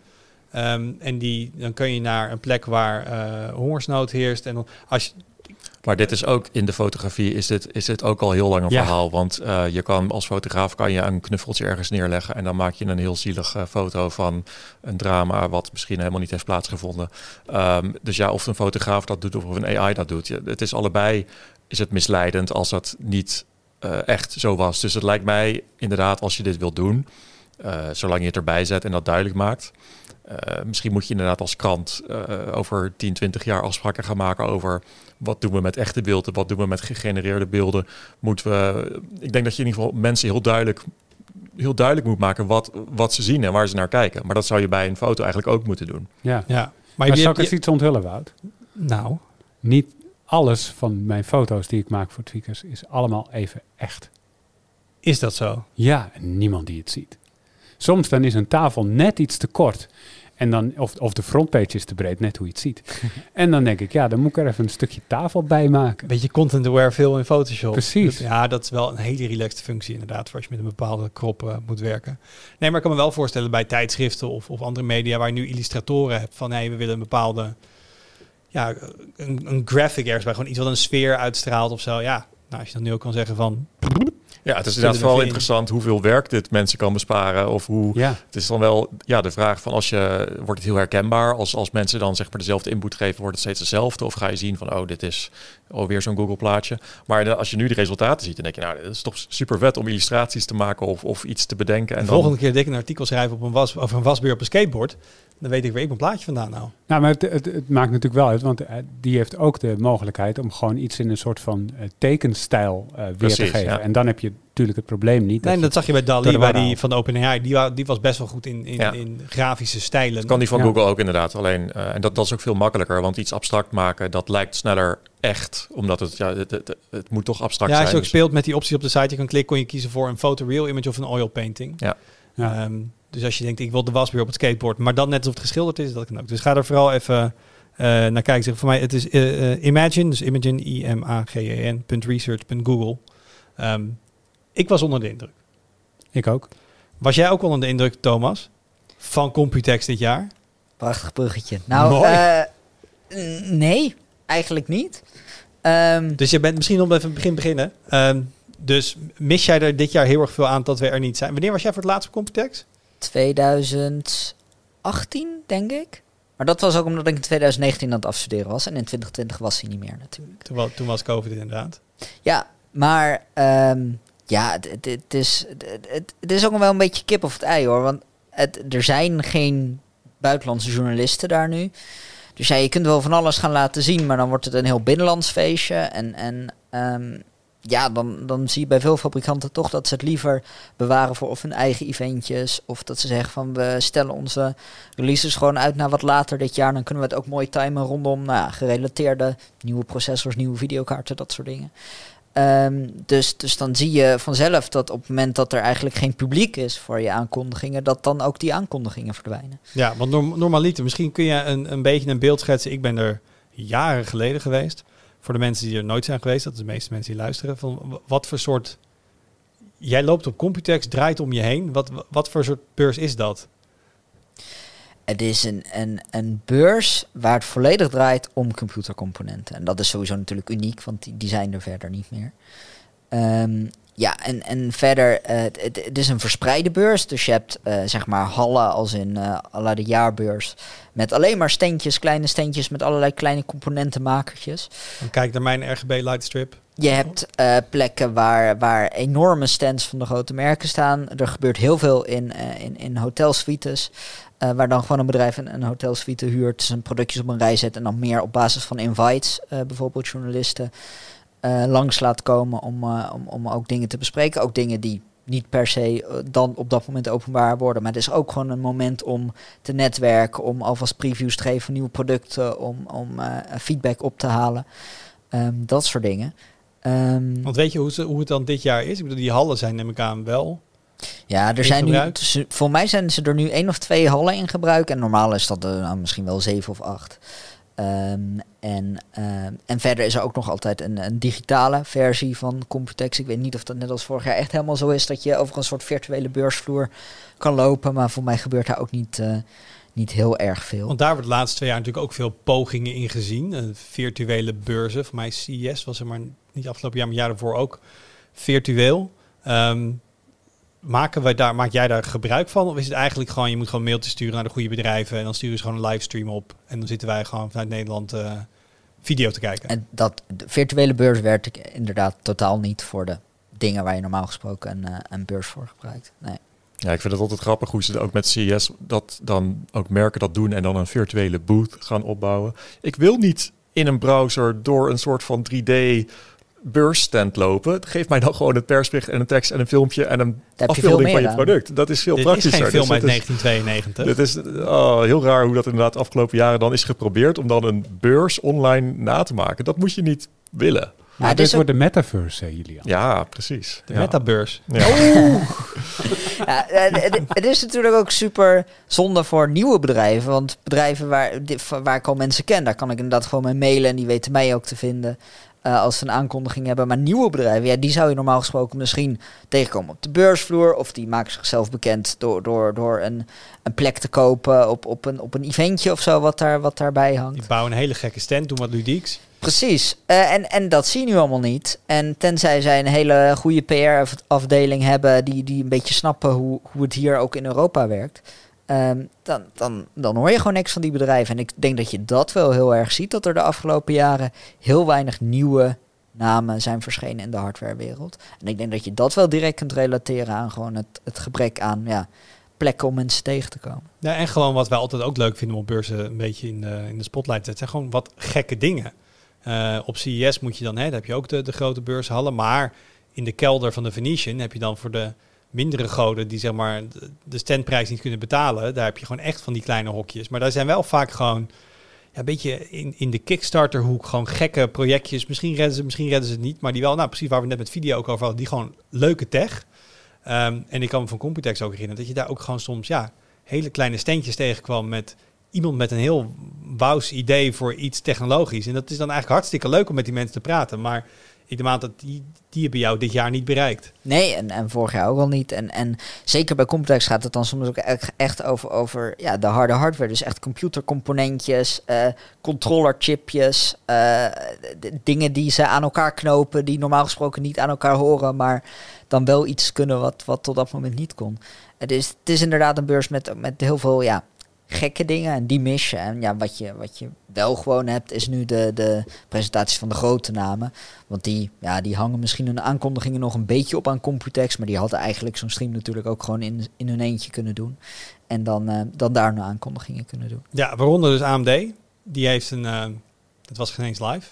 ehm, en die, dan kun je naar een plek waar eh, hongersnood heerst. En als je, Maar dit is ook in de fotografie is dit, is dit ook al heel lang een Ja. verhaal. Want eh, je kan als fotograaf kan je een knuffeltje ergens neerleggen en dan maak je een heel zielige foto van een drama wat misschien helemaal niet heeft plaatsgevonden. Ehm, dus ja, of een fotograaf dat doet of een AI dat doet. Ja, het is allebei is het misleidend als dat niet eh, echt zo was. Dus het lijkt mij inderdaad als je dit wilt doen, eh, zolang je het erbij zet en dat duidelijk maakt. eh, misschien moet je inderdaad als krant eh, over 10, 20 jaar afspraken gaan maken over wat doen we met echte beelden, wat doen we met gegenereerde beelden. Moeten we, ik denk dat je in ieder geval mensen heel duidelijk, heel duidelijk moet maken wat, wat ze zien en waar ze naar kijken. Maar dat zou je bij een foto eigenlijk ook moeten doen. Ja. ja, maar, Maar je, zal ik je- eens iets onthullen, Wout? nou, Niet alles van mijn foto's die ik maak voor Tweakers is allemaal even echt. is dat zo? Ja, en niemand die het ziet. Soms dan is een tafel net iets te kort. En dan, of, of de frontpage is te breed, net hoe je het ziet. en dan denk ik, ja, dan moet ik er even een stukje tafel bij maken. Beetje content-aware veel in Photoshop. Precies. Dat- ja, dat is wel een hele relaxed functie inderdaad, voor als je met een bepaalde krop eh, moet werken. Nee, maar ik kan me wel voorstellen bij tijdschriften of, of andere media waar je nu illustratoren hebt van, hé, we willen een bepaalde, ja, een, een graphic ergens bij, gewoon iets wat een sfeer uitstraalt of zo. Ja, nou, als je dan nu ook kan zeggen van, Ja, het is inderdaad vooral in- interessant hoeveel werk dit mensen kan besparen. Of hoe, Ja, het is dan wel ja, de vraag van als je, wordt het heel herkenbaar? Als, als mensen dan zeg maar dezelfde input geven, wordt het steeds hetzelfde? Of ga je zien van, oh, dit is alweer zo'n Google plaatje. Maar als je nu de resultaten ziet, dan denk je, nou, het is toch super vet om illustraties te maken of, of iets te bedenken. En de dan, volgende keer dat ik een artikel schrijf op een was, over een wasbeer op een skateboard, dan weet ik waar ik mijn plaatje vandaan nou. nou, maar het, het, het maakt natuurlijk wel uit, want eh, die heeft ook de mogelijkheid om gewoon iets in een soort van eh, tekenstijl eh, weer te geven. ja. En dan heb je natuurlijk het probleem niet. Nee, dat zag je bij Dali, bij die van de OpenAI. Die, die was best wel goed in, in, Ja. in grafische stijlen. Dat kan die van Ja. Google ook inderdaad. Alleen, eh, en dat, dat is ook veel makkelijker, want iets abstract maken, dat lijkt sneller echt, omdat het, ja, het, het, het moet toch abstract Ja, als zijn. je ook Dus- speelt met die opties op de site, je kan klikken, kon je kiezen voor een photoreal image of een oil painting. Ja. Ja. Dus als je denkt, ik wil de wasbeer op het skateboard, maar dan net alsof het geschilderd is, dat kan ook. Dus ga er vooral even eh, naar kijken. Zeg, voor mij, het is eh, eh, Imagine, dus Imagine, I-M-A-G-E-N, punt research, punt Google. Ehm, ik was onder de indruk. Ik ook. Was jij ook onder de indruk, Thomas, van Computex dit jaar? Prachtig bruggetje. Nou, eh, nee, eigenlijk niet. Ehm, Dus je bent misschien om even het begin beginnen. Ehm, dus mis jij er dit jaar heel erg veel aan dat we er niet zijn? Wanneer was jij voor het laatst op Computex? 2018, denk ik. Maar dat was ook omdat ik in 2019 aan het afstuderen was. En in 2020 was hij niet meer natuurlijk. Toen, wa- toen was COVID inderdaad. Ja, maar ehm, ja, het, het, het is, het, is ook nog wel een beetje kip of het ei hoor. Want het, er zijn geen buitenlandse journalisten daar nu. Dus ja, je kunt wel van alles gaan laten zien, maar dan wordt het een heel binnenlands feestje. En, en ehm, ja, dan, dan zie je bij veel fabrikanten toch dat ze het liever bewaren voor of hun eigen eventjes. Of dat ze zeggen van we stellen onze releases gewoon uit naar wat later dit jaar. Dan kunnen we het ook mooi timen rondom nou gerelateerde nieuwe processors, nieuwe videokaarten, dat soort dingen. Ehm, dus, dus dan zie je vanzelf dat op het moment dat er eigenlijk geen publiek is voor je aankondigingen, dat dan ook die aankondigingen verdwijnen. Ja, want norm- normaliter, misschien kun je een, een beetje een beeld schetsen. Ik ben er jaren geleden geweest. Voor de mensen die er nooit zijn geweest, dat is de meeste mensen die luisteren. Van wat voor soort. Jij loopt op Computex, draait om je heen. Wat, wat voor soort beurs is dat? Het is een, een, een beurs waar het volledig draait om computercomponenten. En dat is sowieso natuurlijk uniek, want die, die zijn er verder niet meer. Ehm, ja, en, en verder, eh, het, het, het is een verspreide beurs. Dus je hebt eh, zeg maar hallen als in eh alle de jaarbeurs. Met alleen maar steentjes, kleine steentjes met allerlei kleine componentenmakertjes. Dan kijk naar mijn RGB Lightstrip. Je hebt eh, plekken waar, waar enorme stands van de grote merken staan. Er gebeurt heel veel in, eh, in, in hotelsuites. eh, waar dan gewoon een bedrijf een, een hotelsuite huurt, zijn productjes op een rij zet en dan meer op basis van invites, eh, bijvoorbeeld journalisten, eh, langs laat komen om, eh, om, om ook dingen te bespreken. Ook dingen die niet per se eh, dan op dat moment openbaar worden. Maar het is ook gewoon een moment om te netwerken, om alvast previews te geven van nieuwe producten, om, om feedback op te halen. Ehm, dat soort dingen. Ehm, Want weet je hoe, ze, hoe het dan dit jaar is? Ik bedoel, die hallen zijn neem ik aan wel. ja, er zijn nu, voor mij zijn ze er nu één of twee hallen in gebruik. En normaal is dat er nou, misschien wel zeven of acht. Ehm, en, ehm, en verder is er ook nog altijd een, een digitale versie van Computex. Ik weet niet of dat net als vorig jaar echt helemaal zo is dat je over een soort virtuele beursvloer kan lopen. Maar voor mij gebeurt daar ook niet, eh, niet heel erg veel. Want daar wordt de laatste twee jaar natuurlijk ook veel pogingen in gezien. Eh, virtuele beurzen. Voor mij CES was er maar niet afgelopen jaar, maar jaar daarvoor ook virtueel. Ehm, maken wij daar, maak jij daar gebruik van? Of is het eigenlijk gewoon, je moet gewoon mailtjes sturen naar de goede bedrijven en dan sturen ze gewoon een livestream op. En dan zitten wij gewoon vanuit Nederland eh, video te kijken. En dat de virtuele beurs werkt ik inderdaad totaal niet voor de dingen waar je normaal gesproken een, eh, een beurs voor gebruikt. Nee. Ja, ik vind het altijd grappig hoe ze ook met CES dat dan ook merken dat doen en dan een virtuele booth gaan opbouwen. Ik wil niet in een browser door een soort van 3D beursstand lopen. Geef mij dan gewoon het persbericht en een tekst en een filmpje en een je veel afbeelding van je product. Dat is veel Dit is praktischer. geen film Dus uit het is- 1992. Dit is oh, heel raar hoe dat inderdaad de afgelopen jaren dan is geprobeerd om dan een beurs online na te maken. Dat moet je niet willen. Maar het dit is ook- wordt de metaverse, Julian. Ja, precies. de ja. metabeurs. Ja. Ja, eh, het, het is natuurlijk ook super zonde voor nieuwe bedrijven. Want bedrijven waar, waar ik al mensen ken, daar kan ik inderdaad gewoon mee mailen. En die weten mij ook te vinden eh, als ze een aankondiging hebben. Maar nieuwe bedrijven, ja, die zou je normaal gesproken misschien tegenkomen op de beursvloer. Of die maken zichzelf bekend door, door, door een, een plek te kopen op, op, een, op een eventje of zo, wat, daar, wat daarbij hangt. Die bouwen een hele gekke stand, doen wat ludieks. Precies. Eh, en, en dat zie je nu allemaal niet. En tenzij zij een hele goede PR-afdeling hebben die, die een beetje snappen hoe, hoe het hier ook in Europa werkt. Ehm, dan, dan, dan hoor je gewoon niks van die bedrijven. En ik denk dat je dat wel heel erg ziet. Dat er de afgelopen jaren heel weinig nieuwe namen zijn verschenen in de hardwarewereld. En ik denk dat je dat wel direct kunt relateren aan gewoon het, het gebrek aan ja, plekken om mensen tegen te komen. Ja, en gewoon wat wij altijd ook leuk vinden om op beurzen een beetje in de, in de spotlight te zetten. zijn Gewoon wat gekke dingen. Eh, op CES moet je dan, hè, daar heb je ook de, de grote beurshallen. Maar in de kelder van de Venetian heb je dan voor de mindere goden die zeg maar de, standprijs niet kunnen betalen. Daar heb je gewoon echt van die kleine hokjes. Maar daar zijn wel vaak gewoon ja, een beetje in, in de Kickstarter hoek gewoon gekke projectjes. Misschien redden ze, misschien redden ze het niet. Maar die wel, nou precies waar we net met video ook over hadden. Die gewoon leuke tech. Ehm, en ik kan me van Computex ook herinneren dat je daar ook gewoon soms ja, hele kleine steentjes tegenkwam met iemand met een heel wous idee voor iets technologisch. En dat is dan eigenlijk hartstikke leuk om met die mensen te praten. Maar denk aan dat die, die hebben jou dit jaar niet bereikt. Nee, en, en vorig jaar ook al niet. En, en zeker bij Computex gaat het dan soms ook echt, over, over ja, de harde hardware. Dus echt computercomponentjes, eh controllerchipjes, d- dingen die ze aan elkaar knopen, die normaal gesproken niet aan elkaar horen, maar dan wel iets kunnen wat, wat tot dat moment niet kon. Het is, het is inderdaad een beurs met, met heel veel ja, gekke dingen en die mis je. En ja, wat je, wat je wel gewoon hebt, is nu de, de presentaties van de grote namen. Want die, ja, die hangen misschien hun aankondigingen nog een beetje op aan Computex. Maar die hadden eigenlijk zo'n stream natuurlijk ook gewoon in, in hun eentje kunnen doen. En dan, eh, dan daar hun aankondigingen kunnen doen. Ja, waaronder dus AMD. Die heeft een, eh het was geen eens live.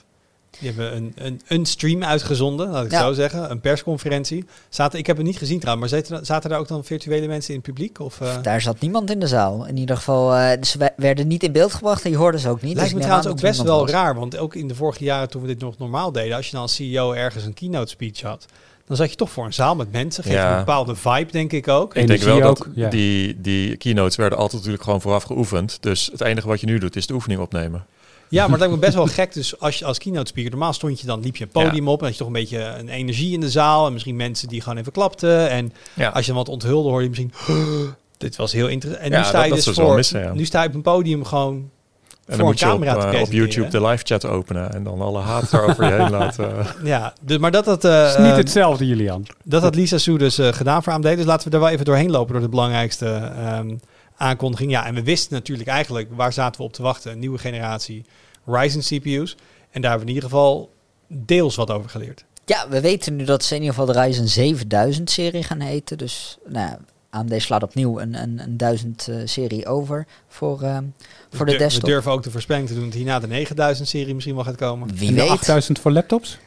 Die hebben een, een, een stream uitgezonden, laat ik Ja. zo zeggen. Een persconferentie. Zaten, ik heb het niet gezien trouwens, maar zaten, zaten daar ook dan virtuele mensen in het publiek? Of, eh, Daar zat niemand in de zaal. In ieder geval, eh, ze we- werden niet in beeld gebracht en je hoorde ze ook niet. Lijkt Dus me trouwens ook dat best wel was. raar, want ook in de vorige jaren toen we dit nog normaal deden, als je dan als CEO ergens een keynote speech had, dan zat je toch voor een zaal met mensen. Geeft Ja. een bepaalde vibe, denk ik ook. Ik denk wel dat ook, ja. die, die keynotes werden altijd natuurlijk gewoon vooraf geoefend. Dus het enige wat je nu doet is de oefening opnemen. Ja, maar lijkt me best wel gek. Dus als je als keynote speaker, normaal stond je dan, liep je een podium op en had je toch een beetje een energie in de zaal. En misschien mensen die gewoon even klapten. En Ja, als je dan wat onthulde, hoor je misschien, dit was heel interessant. En Ja, nu sta dat- je dat dus voor, missen, ja. nu sta je op een podium gewoon en voor dan moet een je op, camera te eh, op. YouTube de live chat openen en dan alle haat er over je heen laten. Ja, dus, maar dat had, eh, Het is niet eh, hetzelfde, Julian. dat had Lisa Soe dus gedaan voor AMD. Dus laten we er wel even doorheen lopen door de belangrijkste ehm, aankondiging. Ja, en we wisten natuurlijk eigenlijk, waar zaten we op te wachten? Een nieuwe generatie Ryzen CPU's. En daar hebben we in ieder geval deels wat over geleerd. Ja, we weten nu dat ze in ieder geval de Ryzen 7000 serie gaan heten. Dus nou, ja, AMD slaat opnieuw een, een, een 1000 eh, serie over voor, ehm, voor de dur- desktop. we durven ook de voorspelling te doen dat hierna de 9000 serie misschien wel gaat komen. Wie en de weet. 8000 voor laptops?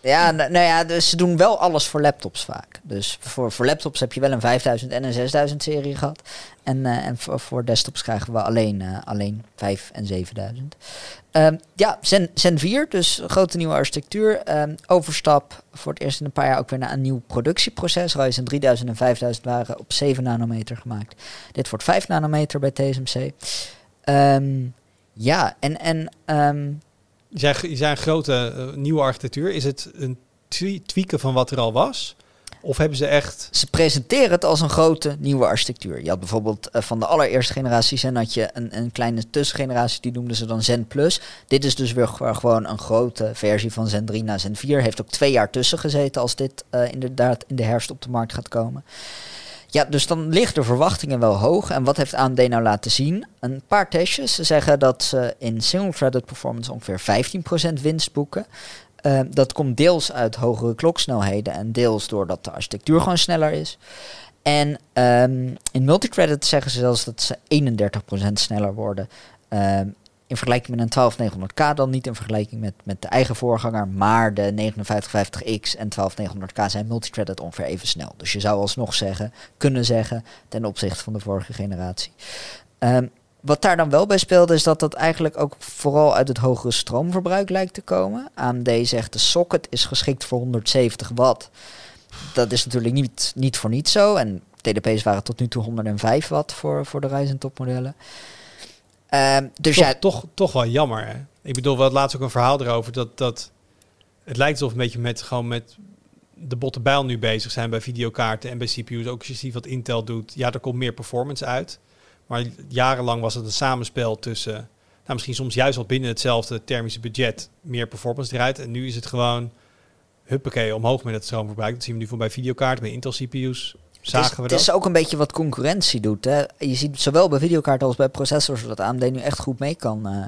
Ja, nou, ja, dus ze doen wel alles voor laptops vaak. Dus voor, voor laptops heb je wel een 5000 en een 6000 serie gehad. En, eh, en voor, voor desktops krijgen we alleen, eh, alleen 5 en 7000. Ehm, ja, Zen, Zen 4, dus grote nieuwe architectuur. Ehm, overstap voor het eerst in een paar jaar ook weer naar een nieuw productieproces. Ryzen 3000 en 5000 waren op 7 nanometer gemaakt. Dit wordt 5 nanometer bij TSMC. Ehm, ja, en, en Je zei, je een grote eh, nieuwe architectuur. Is het een twe- tweaken van wat er al was? Of hebben ze echt... Ze presenteren het als een grote nieuwe architectuur. Je had bijvoorbeeld eh, van de allereerste generatie Zen had je een, een kleine tussengeneratie, die noemden ze dan Zen Plus. Dit is dus weer gewoon een grote versie van Zen 3 naar Zen 4. Heeft ook twee jaar tussen gezeten als dit eh, inderdaad in de herfst op de markt gaat komen. Ja, dus dan liggen de verwachtingen wel hoog. En wat heeft AMD nou laten zien? Een paar testjes. Ze zeggen dat ze in single-threaded performance ongeveer 15% winst boeken. Eh, dat komt deels uit hogere kloksnelheden en deels doordat de architectuur gewoon sneller is. En ehm, in multithreaded zeggen ze zelfs dat ze 31% sneller worden. Ehm, in vergelijking met een 12900K dan niet in vergelijking met, met de eigen voorganger, maar de 5950X en 12900K zijn multithreaded ongeveer even snel. Dus je zou alsnog zeggen, kunnen zeggen ten opzichte van de vorige generatie. Ehm, wat daar dan wel bij speelde is dat dat eigenlijk ook vooral uit het hogere stroomverbruik lijkt te komen. AMD zegt de socket is geschikt voor 170 watt. Dat is natuurlijk niet, niet voor niets zo. En TDP's waren tot nu toe 105 watt voor, voor de Ryzen topmodellen. Ehm, dus toch, ja, toch, toch wel jammer. Hè? Ik bedoel, we hadden laatst ook een verhaal erover dat, dat het lijkt alsof een beetje met, gewoon met de botte bijl nu bezig zijn bij videokaarten en bij CPU's. Ook als je ziet wat Intel doet, ja, er komt meer performance uit. Maar jarenlang was het een samenspel tussen, nou, misschien soms juist wel binnen hetzelfde thermische budget, meer performance eruit. En nu is het gewoon, huppakee, omhoog met het stroomverbruik. Dat zien we nu voor bij videokaarten, bij Intel CPU's. Het is, we het dat? is ook een beetje wat concurrentie doet. Hè. Je ziet zowel bij videokaarten als bij processors dat AMD nu echt goed mee kan, eh,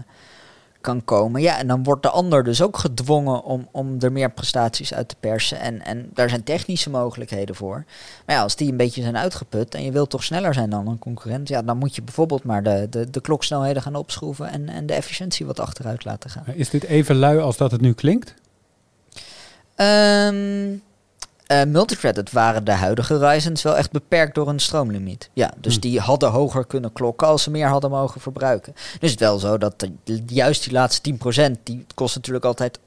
kan komen. Ja, en dan wordt de ander dus ook gedwongen om, om er meer prestaties uit te persen. En, en daar zijn technische mogelijkheden voor. Maar ja, als die een beetje zijn uitgeput en je wilt toch sneller zijn dan een concurrent, ja, dan moet je bijvoorbeeld maar de, de, de kloksnelheden gaan opschroeven en, en de efficiëntie wat achteruit laten gaan. Is dit even lui als dat het nu klinkt? Ehm eh, multithreaded waren de huidige Ryzen's wel echt beperkt door een stroomlimiet. Ja, dus Hm. die hadden hoger kunnen klokken als ze meer hadden mogen verbruiken. Dus het wel zo dat de- juist die laatste 10%, die kost natuurlijk altijd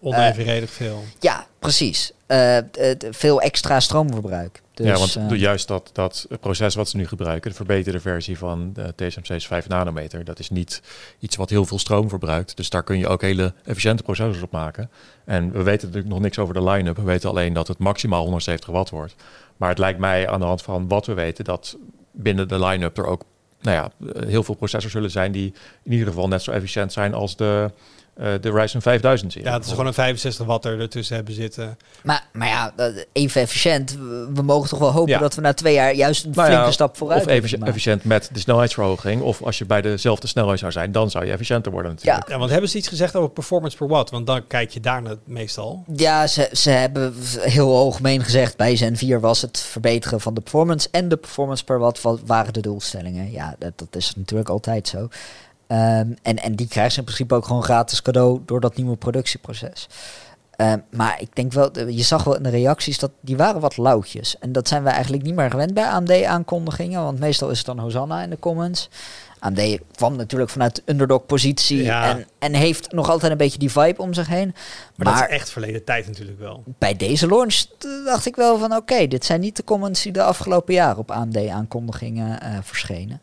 Onevenredig veel. ja, Precies. Eh, eh, veel extra stroomverbruik. Dus, ja, want eh, juist dat, dat proces wat ze nu gebruiken, de verbeterde versie van de TSMC's 5 nanometer, dat is niet iets wat heel veel stroom verbruikt. Dus daar kun je ook hele efficiënte processors op maken. En we weten natuurlijk nog niks over de line-up. We weten alleen dat het maximaal 170 watt wordt. Maar het lijkt mij aan de hand van wat we weten dat binnen de line-up er ook nou ja, heel veel processors zullen zijn die in ieder geval net zo efficiënt zijn als de, eh, de Ryzen 5000 serie. Ja, het is gewoon een 65 watt er ertussen hebben zitten. maar, maar ja, dat- even efficiënt. We, mogen toch wel hopen Ja. dat we na twee jaar juist een Nou ja, flinke stap vooruit Of hebben effici- gemaakt. efficiënt met de snelheidsverhoging. Of als je bij dezelfde snelheid zou zijn, dan zou je efficiënter worden natuurlijk. Ja, want hebben ze iets gezegd over performance per watt? Want dan kijk je daar naar meestal. Ja, ze, ze hebben heel algemeen gezegd, bij Zen 4 was het verbeteren van de performance en de performance per watt wa- waren de doelstellingen. Ja, dat, dat is natuurlijk altijd zo. Ehm, en, en die krijgen ze in principe ook gewoon gratis cadeau door dat nieuwe productieproces. Ehm, maar ik denk wel, je zag wel in de reacties dat die waren wat lauwtjes. En dat zijn we eigenlijk niet meer gewend bij AMD-aankondigingen, want meestal is het dan Hosanna in de comments. AMD kwam natuurlijk vanuit de underdog-positie Ja. en, en heeft nog altijd een beetje die vibe om zich heen. Maar, dat is echt verleden tijd natuurlijk wel. bij deze launch dacht ik wel van oké, dit zijn niet de comments die de afgelopen jaren op AMD-aankondigingen eh, verschenen.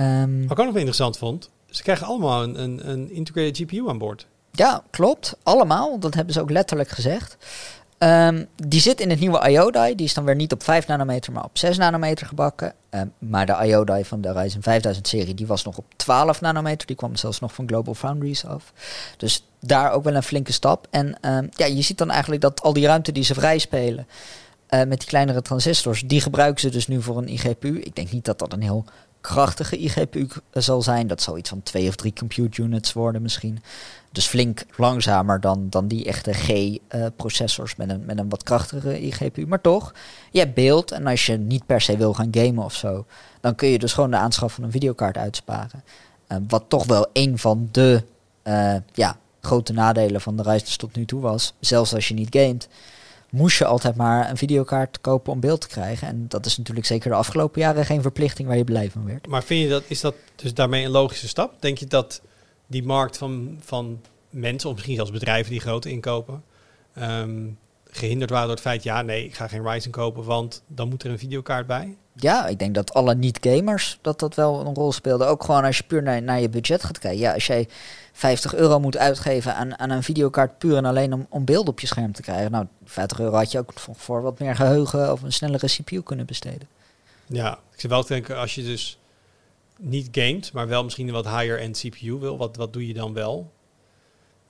Ehm, Wat ik ook nog interessant vond, ze krijgen allemaal een, een, een integrated GPU aan boord. ja, klopt. Allemaal. Dat hebben ze ook letterlijk gezegd. Ehm, die zit in het nieuwe IO-die. Die is dan weer niet op 5 nanometer, maar op 6 nanometer gebakken. Ehm, maar de IO-die van de Ryzen 5000 serie, die was nog op 12 nanometer. Die kwam zelfs nog van Global Foundries af. Dus daar ook wel een flinke stap. En ja, je ziet dan eigenlijk dat al die ruimte die ze vrijspelen... eh, met die kleinere transistors, die gebruiken ze dus nu voor een IGPU. Ik denk niet dat dat een heel krachtige IGPU zal zijn. Dat zal iets van twee of drie compute units worden misschien. Dus flink langzamer dan, dan die echte G-processors met, een, met een wat krachtigere IGPU. Maar toch, je hebt beeld. En als je niet per se wil gaan gamen of zo, dan kun je dus gewoon de aanschaf van een videokaart uitsparen. Eh, wat toch wel een van de eh, ja, grote nadelen van de Ryzen tot nu toe was. Zelfs als je niet gamet, moest je altijd maar een videokaart kopen om beeld te krijgen. En dat is natuurlijk zeker de afgelopen jaren geen verplichting waar je blij van werd. Maar vind je dat, is dat dus daarmee een logische stap? Denk je dat die markt van, van mensen, of misschien zelfs bedrijven die grote inkopen, ehm, gehinderd waren door het feit, ja nee, ik ga geen Ryzen kopen, want dan moet er een videokaart bij? Ja, ik denk dat alle niet-gamers dat dat wel een rol speelde. Ook gewoon als je puur naar, naar je budget gaat kijken. Ja, als jij 50 euro moet uitgeven aan, aan een videokaart puur en alleen om, om beelden op je scherm te krijgen. Nou, 50 euro had je ook voor, voor wat meer geheugen of een snellere CPU kunnen besteden. Ja, ik zit wel denken, als je dus niet gamet, maar wel misschien een wat higher-end CPU wil, wat, wat doe je dan wel?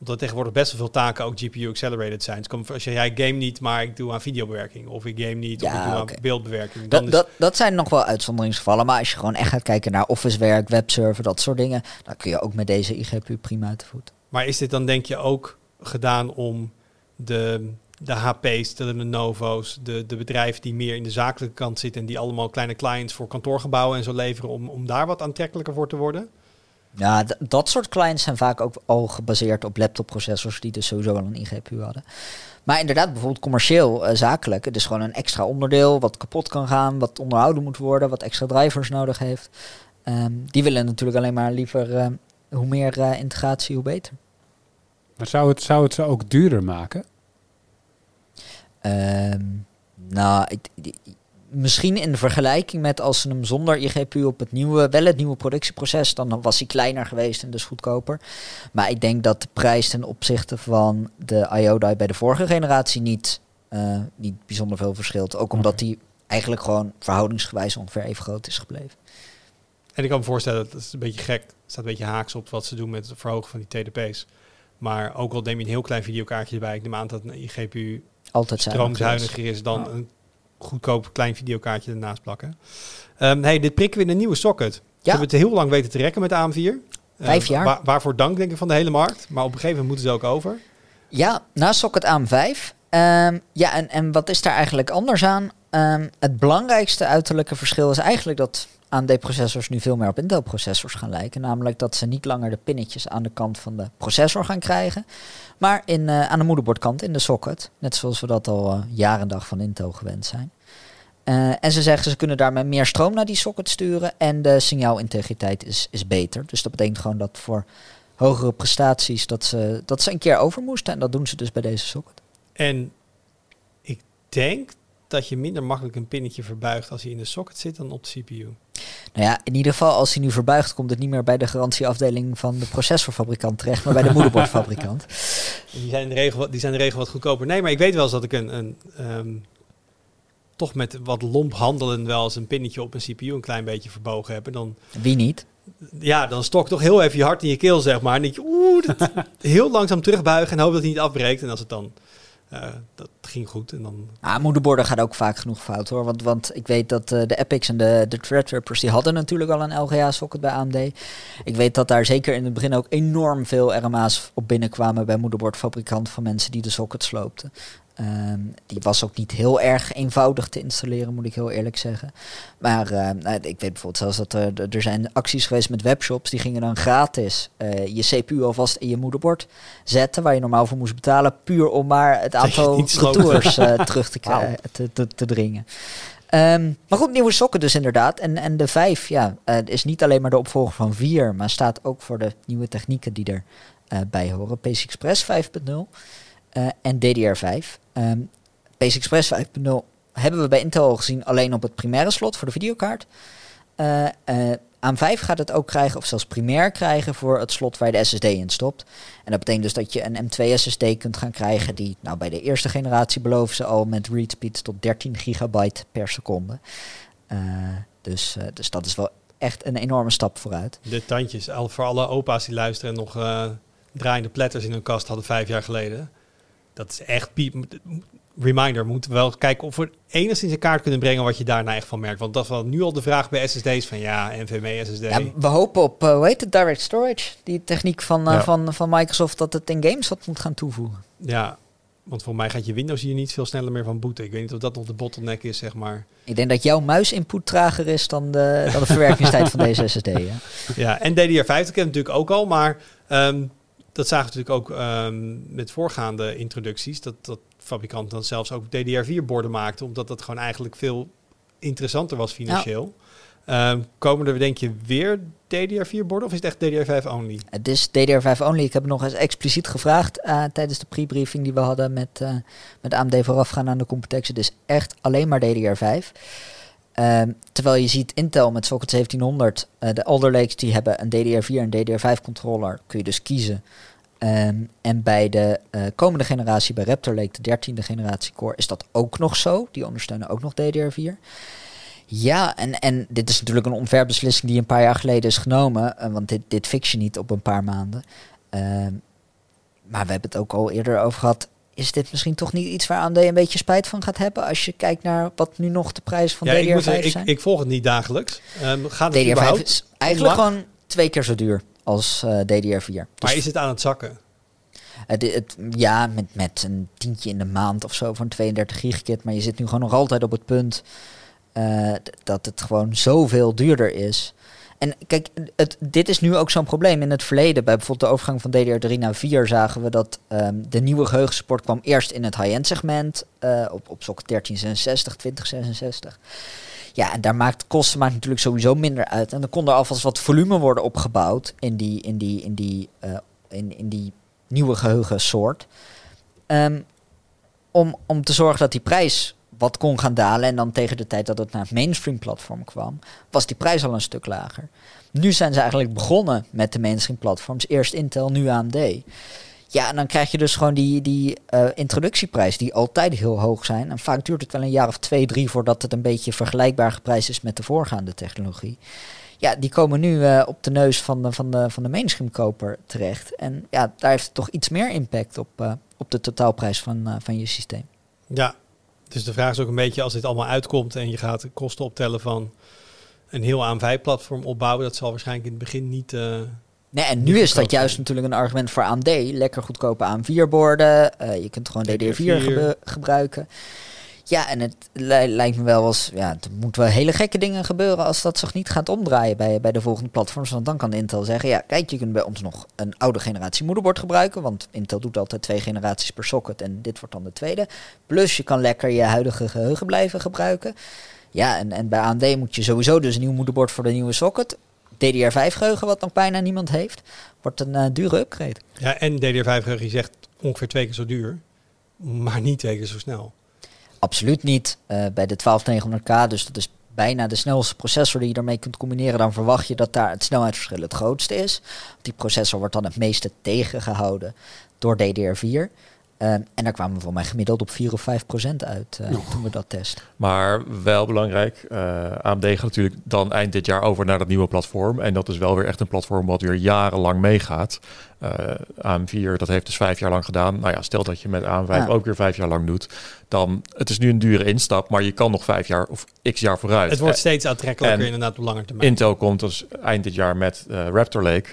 Omdat tegenwoordig best wel veel taken ook GPU-accelerated zijn. Dus als je, jij game niet, maar ik doe aan videobewerking. Of ik game niet, of Ja, ik doe aan beeldbewerking. Dan Dat, is, dat, dat zijn nog wel uitzonderingsgevallen. Maar als je gewoon echt gaat kijken naar officewerk, webserver, dat soort dingen. Dan kun je ook met deze IGPU prima uit de voet. Maar is dit dan denk je ook gedaan om de, de HP's, de Lenovo's, de, de bedrijven die meer in de zakelijke kant zitten en die allemaal kleine clients voor kantoorgebouwen en zo leveren, om, om daar wat aantrekkelijker voor te worden? Ja, dat soort clients zijn vaak ook al gebaseerd op laptopprocessors die dus sowieso al een IGPU hadden. Maar inderdaad, bijvoorbeeld commercieel, eh, zakelijk, het is gewoon een extra onderdeel wat kapot kan gaan, wat onderhouden moet worden, wat extra drivers nodig heeft. Ehm, die willen natuurlijk alleen maar liever eh, hoe meer eh, integratie, hoe beter. Maar zou het, zou het ze ook duurder maken? Ehm, nou, ik- misschien in de vergelijking met als ze hem zonder IGPU op het nieuwe, wel het nieuwe productieproces, dan was hij kleiner geweest en dus goedkoper. Maar ik denk dat de prijs ten opzichte van de IODI bij de vorige generatie niet, eh, niet bijzonder veel verschilt. Ook omdat die eigenlijk gewoon verhoudingsgewijs ongeveer even groot is gebleven. En ik kan me voorstellen, dat is een beetje gek. Het staat een beetje haaks op wat ze doen met het verhogen van die TDP's. Maar ook al neem je een heel klein videokaartje erbij, ik neem aan dat een GPU Altijd stroomzuiniger is dan een goedkoop klein videokaartje ernaast plakken. Ehm hey, dit prikken we in een nieuwe socket. We Ja. hebben het heel lang weten te rekken met de AM4. Eh, Vijf jaar. wa- waarvoor dank denk ik van de hele markt. Maar op een gegeven moment moeten ze ook over. Ja, na socket AM5. Ehm, ja, en, en wat is daar eigenlijk anders aan? Ehm, het belangrijkste uiterlijke verschil is eigenlijk dat AMD-processors nu veel meer op Intel-processors gaan lijken. Namelijk dat ze niet langer de pinnetjes aan de kant van de processor gaan krijgen, maar in, eh, aan de moederbordkant in de socket. Net zoals we dat al eh, jaren dag van Intel gewend zijn. Eh, en ze zeggen ze kunnen daarmee meer stroom naar die socket sturen en de signaalintegriteit is, is beter. Dus dat betekent gewoon dat voor hogere prestaties dat ze, dat ze een keer over moesten. En dat doen ze dus bij deze socket. En ik denk dat je minder makkelijk een pinnetje verbuigt als hij in de socket zit dan op de CPU. Nou ja, in ieder geval als hij nu verbuigt, komt het niet meer bij de garantieafdeling van de processorfabrikant terecht, maar bij de moederbordfabrikant. Die zijn, de regel, wat- die zijn de regel wat goedkoper. Nee, maar ik weet wel eens dat ik een, een ehm, toch met wat lomp handelen wel eens een pinnetje op een CPU een klein beetje verbogen heb. En dan, Wie niet? ja, dan stok toch heel even je hart in je keel, zeg maar. En denk je, oeh, dat, heel langzaam terugbuigen en hoop dat hij niet afbreekt. En als het dan, dat ging goed. En dan, Ah, moederborden gaat ook vaak genoeg fout hoor. Want, want ik weet dat eh, de Epics en de, de Threadrippers die hadden natuurlijk al een LGA-socket bij AMD. Ik weet dat daar zeker in het begin ook enorm veel RMA's op binnenkwamen bij moederbordfabrikanten van mensen die de socket sloopten. Ehm, die was ook niet heel erg eenvoudig te installeren, moet ik heel eerlijk zeggen. Maar eh, nou, ik weet bijvoorbeeld zelfs dat er, er zijn acties geweest met webshops. Die gingen dan gratis eh, je CPU alvast in je moederbord zetten. Waar je normaal voor moest betalen. Puur om maar het aantal retours eh, terug te, krijgen, te, te, te dringen. Ehm, maar goed, nieuwe sokken dus inderdaad. En, en de 5 ja, is niet alleen maar de opvolger van 4. Maar staat ook voor de nieuwe technieken die erbij bij horen. PC Express 5.0 eh, en DDR5. Ehm PC Express 5.0 hebben we bij Intel al gezien alleen op het primaire slot voor de videokaart. Eh eh, aan 5 gaat het ook krijgen, of zelfs primair krijgen, voor het slot waar je de SSD in stopt. En dat betekent dus dat je een M2 SSD kunt gaan krijgen, die nou, bij de eerste generatie beloven ze al met read speeds tot 13 gigabyte per seconde. Eh, dus, dus dat is wel echt een enorme stap vooruit. de tandjes, al voor alle opa's die luisteren en nog draaiende platters in hun kast hadden vijf jaar geleden. Dat is echt piep. Reminder, we moeten wel kijken of we enigszins in kaart kunnen brengen wat je daarna echt van merkt. Want dat is wel nu al de vraag bij SSD's van ja, NVMe SSD. Ja, we hopen op, eh, hoe heet het, direct storage, die techniek van, eh, Ja. van, van Microsoft, dat het in games wat moet gaan toevoegen. Ja, want voor mij gaat je Windows hier niet veel sneller meer van boeten. Ik weet niet of dat nog de bottleneck is, zeg maar. Ik denk dat jouw muisinput trager is dan de, dan de verwerkingstijd van deze SSD. Hè? Ja, en DDR5 dat ken ik natuurlijk ook al, maar ehm, dat zagen we natuurlijk ook ehm, met voorgaande introducties. Dat, dat fabrikanten dan zelfs ook DDR4-borden maakten, omdat dat gewoon eigenlijk veel interessanter was financieel. Ehm, komen er, denk je, weer DDR4-borden of is het echt DDR5 only? Het is DDR5 only. Ik heb nog eens expliciet gevraagd eh, tijdens de pre-briefing die we hadden met, eh met AMD voorafgaan aan de Computex. Het is echt alleen maar DDR5. Ehm, terwijl je ziet Intel met Socket 1700, eh, de Alder Lakes, die hebben een DDR4 en DDR5 controller. Kun je dus kiezen. Ehm, en bij de eh, komende generatie, bij Raptor Lake, de dertiende generatie core, is dat ook nog zo. Die ondersteunen ook nog DDR4. Ja, en, en dit is natuurlijk een ontwerpbeslissing die een paar jaar geleden is genomen. eh, want dit, dit fix je niet op een paar maanden. Ehm, maar we hebben het ook al eerder over gehad. Is dit misschien toch niet iets waar AMD een beetje spijt van gaat hebben? Als je kijkt naar wat nu nog de prijzen van ja, ik, DDR5 moet zeggen, ik, zijn. ik volg het niet dagelijks. Ehm, gaat het DDR5 überhaupt? is eigenlijk gewoon twee keer zo duur als eh, DDR4. Maar Dus is het aan het zakken? het, het, ja, met, met een tientje in de maand of zo een 32 gigakit. Maar je zit nu gewoon nog altijd op het punt eh, dat het gewoon zoveel duurder is. En kijk, het, dit is nu ook zo'n probleem. In het verleden, bij bijvoorbeeld de overgang van DDR3 naar 4, zagen we dat ehm, de nieuwe geheugensupport kwam eerst in het high-end segment eh, op, op socket 1366, 2066. Ja, en daar maakt kosten maakt natuurlijk sowieso minder uit. En dan kon er alvast wat volume worden opgebouwd in die, in die, in die, eh, in, in die nieuwe geheugensoort. Ehm, om, om te zorgen dat die prijs wat kon gaan dalen. En dan tegen de tijd dat het naar het mainstream platform kwam, was die prijs al een stuk lager. Nu zijn ze eigenlijk begonnen met de mainstream platforms. Eerst Intel, nu AMD. Ja, en dan krijg je dus gewoon die, die eh, introductieprijs die altijd heel hoog zijn. En vaak duurt het wel een jaar of twee, drie voordat het een beetje vergelijkbaar geprijsd is met de voorgaande technologie. Ja, die komen nu eh, op de neus van de, van, de, van de mainstream koper terecht. En ja, daar heeft het toch iets meer impact op, eh, op de totaalprijs van, van je systeem. Ja, dus de vraag is ook een beetje als dit allemaal uitkomt en je gaat de kosten optellen van een heel AMV-platform opbouwen, dat zal waarschijnlijk in het begin niet. eh, Nee, en nu is dat juist zijn. natuurlijk een argument voor AMD. Lekker goedkope AM4-borden. je kunt gewoon DDR4 DDR4. gebe- gebruiken. Ja, en het li- lijkt me wel als... Ja, er moeten wel hele gekke dingen gebeuren als dat zich niet gaat omdraaien bij, bij de volgende platforms. Want dan kan Intel zeggen, ja, kijk, je kunt bij ons nog een oude generatie moederbord gebruiken. Want Intel doet altijd twee generaties per socket en dit wordt dan de tweede. Plus je kan lekker je huidige geheugen blijven gebruiken. Ja, en, en bij AMD moet je sowieso dus een nieuw moederbord voor de nieuwe socket. DDR5 geheugen, wat nog bijna niemand heeft, wordt een eh, dure upgrade. ja, en DDR5 geheugen, je zegt ongeveer twee keer zo duur. maar niet twee keer zo snel. Absoluut niet. Eh, bij de 12900K, dus dat is bijna de snelste processor die je ermee kunt combineren, dan verwacht je dat daar het snelheidsverschil het grootste is. Die processor wordt dan het meeste tegengehouden door DDR4. Ehm, en daar kwamen we voor mij gemiddeld op 4 of 5 procent uit uh, toen we dat testen. Maar wel belangrijk, uh, AMD gaat natuurlijk dan eind dit jaar over naar dat nieuwe platform. En dat is wel weer echt een platform wat weer jarenlang meegaat. Uh, AM4, dat heeft dus vijf jaar lang gedaan. Nou ja, stel dat je met AM5 ja. ook weer vijf jaar lang doet. Dan, het is nu een dure instap, maar je kan nog vijf jaar of x jaar vooruit. Het wordt steeds aantrekkelijker inderdaad op lange termijn. Intel komt dus eind dit jaar met Raptor Lake.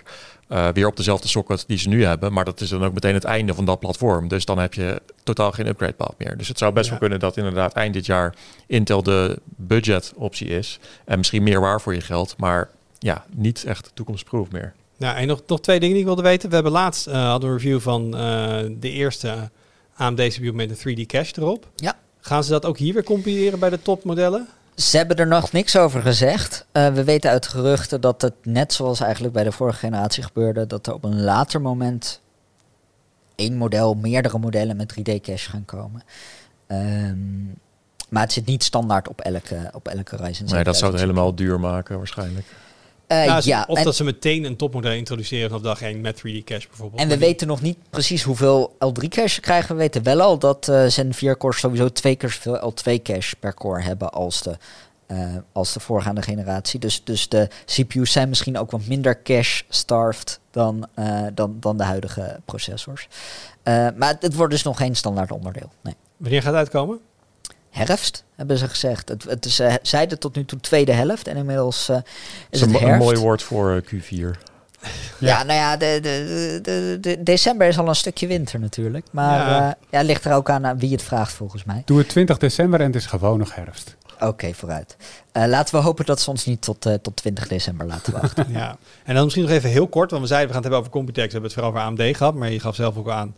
Uh, weer op dezelfde socket die ze nu hebben. Maar dat is dan ook meteen het einde van dat platform. Dus dan heb je totaal geen upgrade path meer. Dus het zou best ja. wel kunnen dat inderdaad eind dit jaar Intel de budget optie is. En misschien meer waar voor je geld. Maar ja, niet echt toekomstproof meer. Nou, en nog, nog twee dingen die ik wilde weten. We hebben laatst uh, hadden een review van uh, de eerste AMD CPU met een 3D cache erop. Ja. Gaan ze dat ook hier weer compileren bij de topmodellen? Ze hebben er nog niks over gezegd. Uh, we weten uit geruchten dat het net zoals eigenlijk bij de vorige generatie gebeurde, dat er op een later moment één model, meerdere modellen met 3D-cache gaan komen. Um, maar het zit niet standaard op elke, op elke Ryzen. Nee, dat zou het helemaal duur maken waarschijnlijk. Uh, nou, ja, of en, dat ze meteen een topmodel introduceren vanaf dag 1 met 3D cache bijvoorbeeld. en we weten nog niet precies hoeveel L3 cache krijgen. We weten wel al dat uh, Zen 4 cores sowieso twee keer zoveel L2 cache per core hebben als de, uh, als de voorgaande generatie. Dus, dus de CPU's zijn misschien ook wat minder cache starved dan, dan, dan de huidige processors. maar het, het wordt dus nog geen standaard onderdeel. Nee. Wanneer gaat het uitkomen? Herfst, hebben ze gezegd. Het, het is, uh, zeiden tot nu toe tweede helft en inmiddels uh, is een, het herfst. Een mooi woord voor uh, Q4. Ja, ja, nou ja, de, de, de, de, december is al een stukje winter natuurlijk. Maar ja. ja, ligt er ook aan wie het vraagt volgens mij. Doe het 20 december en het is gewoon nog herfst. Oké, okay, vooruit. laten we hopen dat ze ons niet tot, tot 20 december laten wachten. ja, en dan misschien nog even heel kort, want we zeiden we gaan het hebben over Computex. We hebben het vooral over AMD gehad, maar je gaf zelf ook aan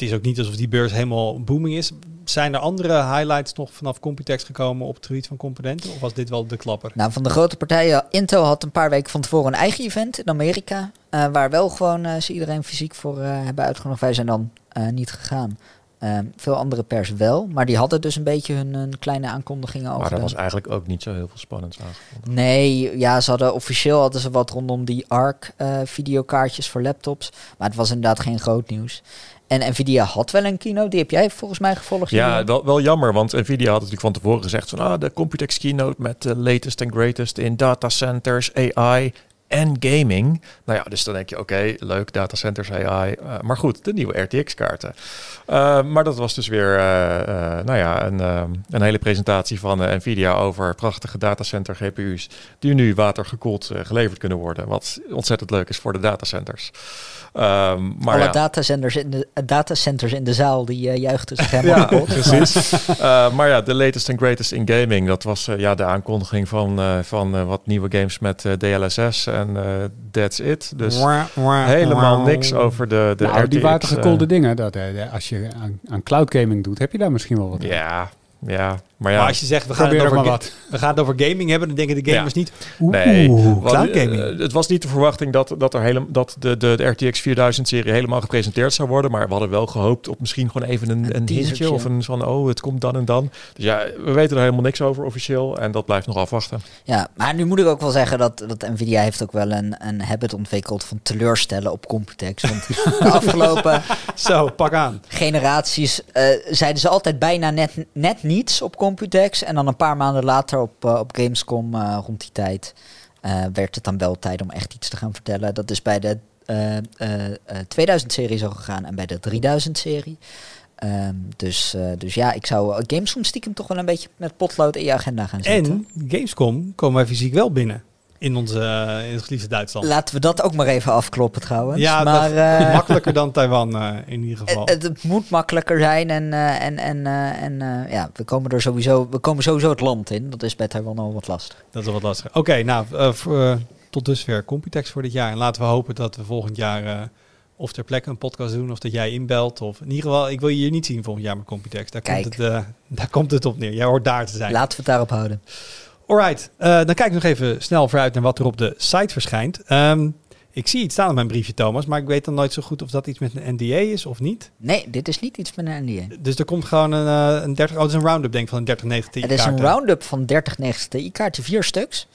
het is ook niet alsof die beurs helemaal booming is. Zijn er andere highlights nog vanaf Computex gekomen op het gebied van componenten? Of was dit wel de klapper? Nou, van de grote partijen, Intel had een paar weken van tevoren een eigen event in Amerika. Uh, waar wel gewoon uh, ze iedereen fysiek voor uh, hebben uitgenodigd. Wij zijn dan niet gegaan. veel andere pers wel, maar die hadden dus een beetje hun, hun kleine aankondigingen over. Maar er de... was eigenlijk ook niet zo heel veel spannends aangekondigd. Nee, ja, ze hadden officieel hadden ze wat rondom die ARC videokaartjes voor laptops, maar het was inderdaad geen groot nieuws. En Nvidia had wel een keynote, die heb jij volgens mij gevolgd. Ja, wel, wel jammer, want Nvidia had natuurlijk van tevoren gezegd van ah, de Computex keynote met de latest en greatest in datacenters, AI en gaming. Nou ja, dus dan denk je, oké, okay, leuk, datacenters, AI. Uh, maar goed, de nieuwe RTX-kaarten. Uh, maar dat was dus weer, uh, nou ja, een, een hele presentatie van Nvidia over prachtige datacenter GPU's die nu watergekoeld geleverd kunnen worden. Wat ontzettend leuk is voor de datacenters. Um, maar Alle ja. datacenters, in de, datacenters in de zaal, die juichten zich helemaal ja, kapot. precies. maar ja, de latest and greatest in gaming, dat was ja, de aankondiging van, van wat nieuwe games met DLSS en uh, that's it. Dus Wah, wah, helemaal wah. niks over de, de nou, RTX. die watergekoelde eh, dingen, dat, eh, als je aan, aan cloud gaming doet, heb je daar misschien wel wat aan. Ja, ja. Maar ja, Maar als je zegt, we gaan, het er over, wat. we gaan het over gaming hebben, dan denken de gamers niet... Nee, Oeh, want, cloud eh, gaming. het was niet de verwachting dat, dat, er hele, dat de, de, de RTX 4000-serie helemaal gepresenteerd zou worden. Maar we hadden wel gehoopt op misschien gewoon even een, Een een, hintje of een van, oh, het komt dan en dan. Dus ja, we weten er helemaal niks over officieel en dat blijft nog afwachten. Ja, maar nu moet ik ook wel zeggen dat, dat Nvidia heeft ook wel een, een habit ontwikkeld van teleurstellen op Computex. Want de afgelopen Zo, pak aan. generaties eh, zeiden ze altijd bijna net, net niets op Computex. En dan een paar maanden later op, eh, op Gamescom eh, rond die tijd eh, werd het dan wel tijd om echt iets te gaan vertellen. Dat is bij de eh, eh, eh, 2000-serie zo gegaan en bij de 3000-serie. Ehm, dus, dus ja, ik zou Gamescom stiekem toch wel een beetje met potlood in je agenda gaan zetten. En Gamescom komen wij fysiek wel binnen. In, onze, eh, in het geliefde Duitsland. Laten we dat ook maar even afkloppen trouwens. ja, maar dat- eh, makkelijker dan Taiwan eh, in ieder geval. het, het moet makkelijker zijn en, en, en, en ja, we komen er sowieso, we komen sowieso het land in. Dat is bij Taiwan al wat lastig. Dat is wat lastig. Oké, nou, voor, eh, tot dusver Computex voor dit jaar. En laten we hopen dat we volgend jaar of ter plekke een podcast doen, of dat jij inbelt. Of in ieder geval, ik wil je hier niet zien volgend jaar met Computex. Daar, komt het, daar komt het op neer. Jij hoort daar te zijn. Laten we het daarop houden. Alright, eh, dan kijk ik nog even snel vooruit naar wat er op de site verschijnt. Ehm, Ik zie iets staan op mijn briefje, Thomas, maar ik weet dan nooit zo goed of dat iets met een NDA is of niet. Nee, dit is niet iets met een NDA. Dus er komt gewoon een, eh, een 30, oh, het is een round-up denk ik van een 3090 Ti Het is een round-up van 3090 Ti-kaarten, vier stuks.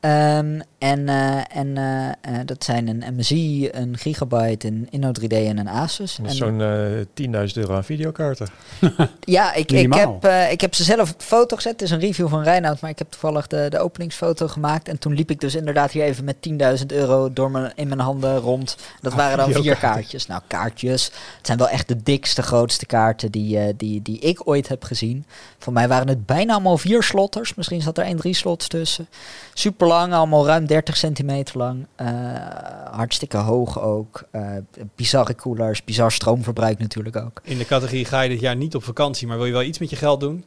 Ehm, en eh, en eh, eh, dat zijn een MSI, een Gigabyte, een Inno 3D en een Asus. Dat is Zo'n eh 10.000 euro aan videokaarten. Ja, ik, ik, heb, eh, ik heb ze zelf op de foto gezet. Het is een review van Reinoud, maar ik heb toevallig de, de openingsfoto gemaakt. En toen liep ik dus inderdaad hier even met 10.000 euro door mijn, in mijn handen rond. Dat waren dan vier kaartjes. Nou, kaartjes. Het zijn wel echt de dikste, grootste kaarten die, eh, die, die ik ooit heb gezien. Voor mij waren het bijna allemaal vier slotters. Misschien zat er één, drie slots tussen. Super lang, allemaal ruim 30 centimeter lang. Eh, hartstikke hoog ook. Eh, bizarre koelers, bizar stroomverbruik natuurlijk ook. In de categorie ga je dit jaar niet op vakantie, maar wil je wel iets met je geld doen?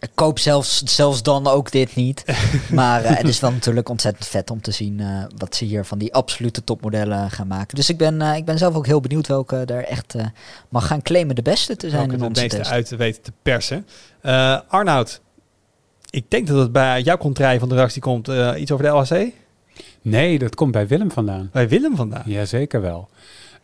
Ik koop zelfs, zelfs dan ook dit niet. maar eh, het is wel natuurlijk ontzettend vet om te zien wat ze hier van die absolute topmodellen gaan maken. Dus ik ben, ik ben zelf ook heel benieuwd welke er echt mag gaan claimen de beste te zijn Welke in het onze meeste test. uit te weten te persen. Arnoud, ik denk dat het bij jouw contraille van de redactie komt. iets over de LHC? Nee, dat komt bij Willem vandaan. Bij Willem vandaan. Jazeker wel.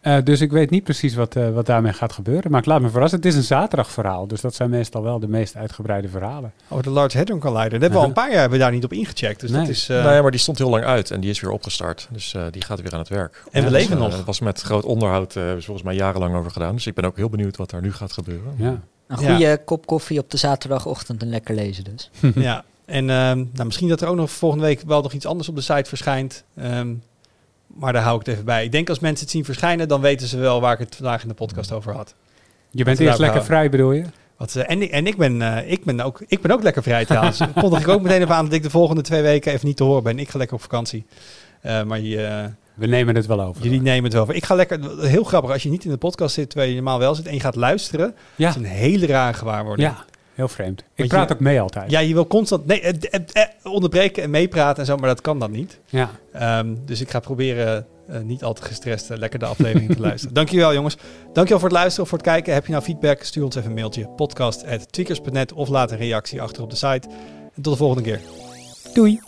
Eh, dus ik weet niet precies wat, eh, wat daarmee gaat gebeuren. Maar ik laat me verrassen. Het is een zaterdagverhaal. Dus dat zijn meestal wel de meest uitgebreide verhalen. Over de Large Hadron Collider. Dat hebben we al een paar jaar hebben we daar niet op ingecheckt. Dus dat is... eh, nou ja, maar die stond heel lang uit en die is weer opgestart. Dus eh, die gaat weer aan het werk. En we Dus, leven eh, nog. Het was met groot onderhoud eh, volgens mij jarenlang over gedaan. Dus ik ben ook heel benieuwd wat er nu gaat gebeuren. Ja. Een Ja. goede kop koffie op de zaterdagochtend en lekker lezen dus. ja, en ehm, nou, misschien dat er ook nog volgende week wel nog iets anders op de site verschijnt. Ehm, maar daar hou ik het even bij. Ik denk als mensen het zien verschijnen, dan weten ze wel waar ik het vandaag in de podcast over had. Je bent eerst lekker vrij, bedoel je? Wat, eh, en ik, en ik, ben, eh, ik, ben ook, ik ben ook lekker vrij trouwens. Kondig ik ook meteen even aan dat ik de volgende twee weken even niet te horen ben. Ik ga lekker op vakantie. Eh, maar je, We nemen het wel over. jullie nemen het wel voor. Ik ga lekker, heel grappig, als je niet in de podcast zit, terwijl je normaal wel zit en je gaat luisteren. Ja, Dat is een hele rare gewaarwording. ja, heel vreemd. Ik Want praat je- ook mee altijd. Ja, je wil constant nee, eh, eh, eh, onderbreken en meepraten en zo, maar dat kan dan niet. Ja. Ehm, dus ik ga proberen eh, niet al te gestrest lekker de aflevering te luisteren. Dankjewel jongens. Dankjewel voor het luisteren of voor het kijken. Heb je nou feedback? Stuur ons even een mailtje. podcast.tweakers.net of laat een reactie achter op de site. En tot de volgende keer. Doei.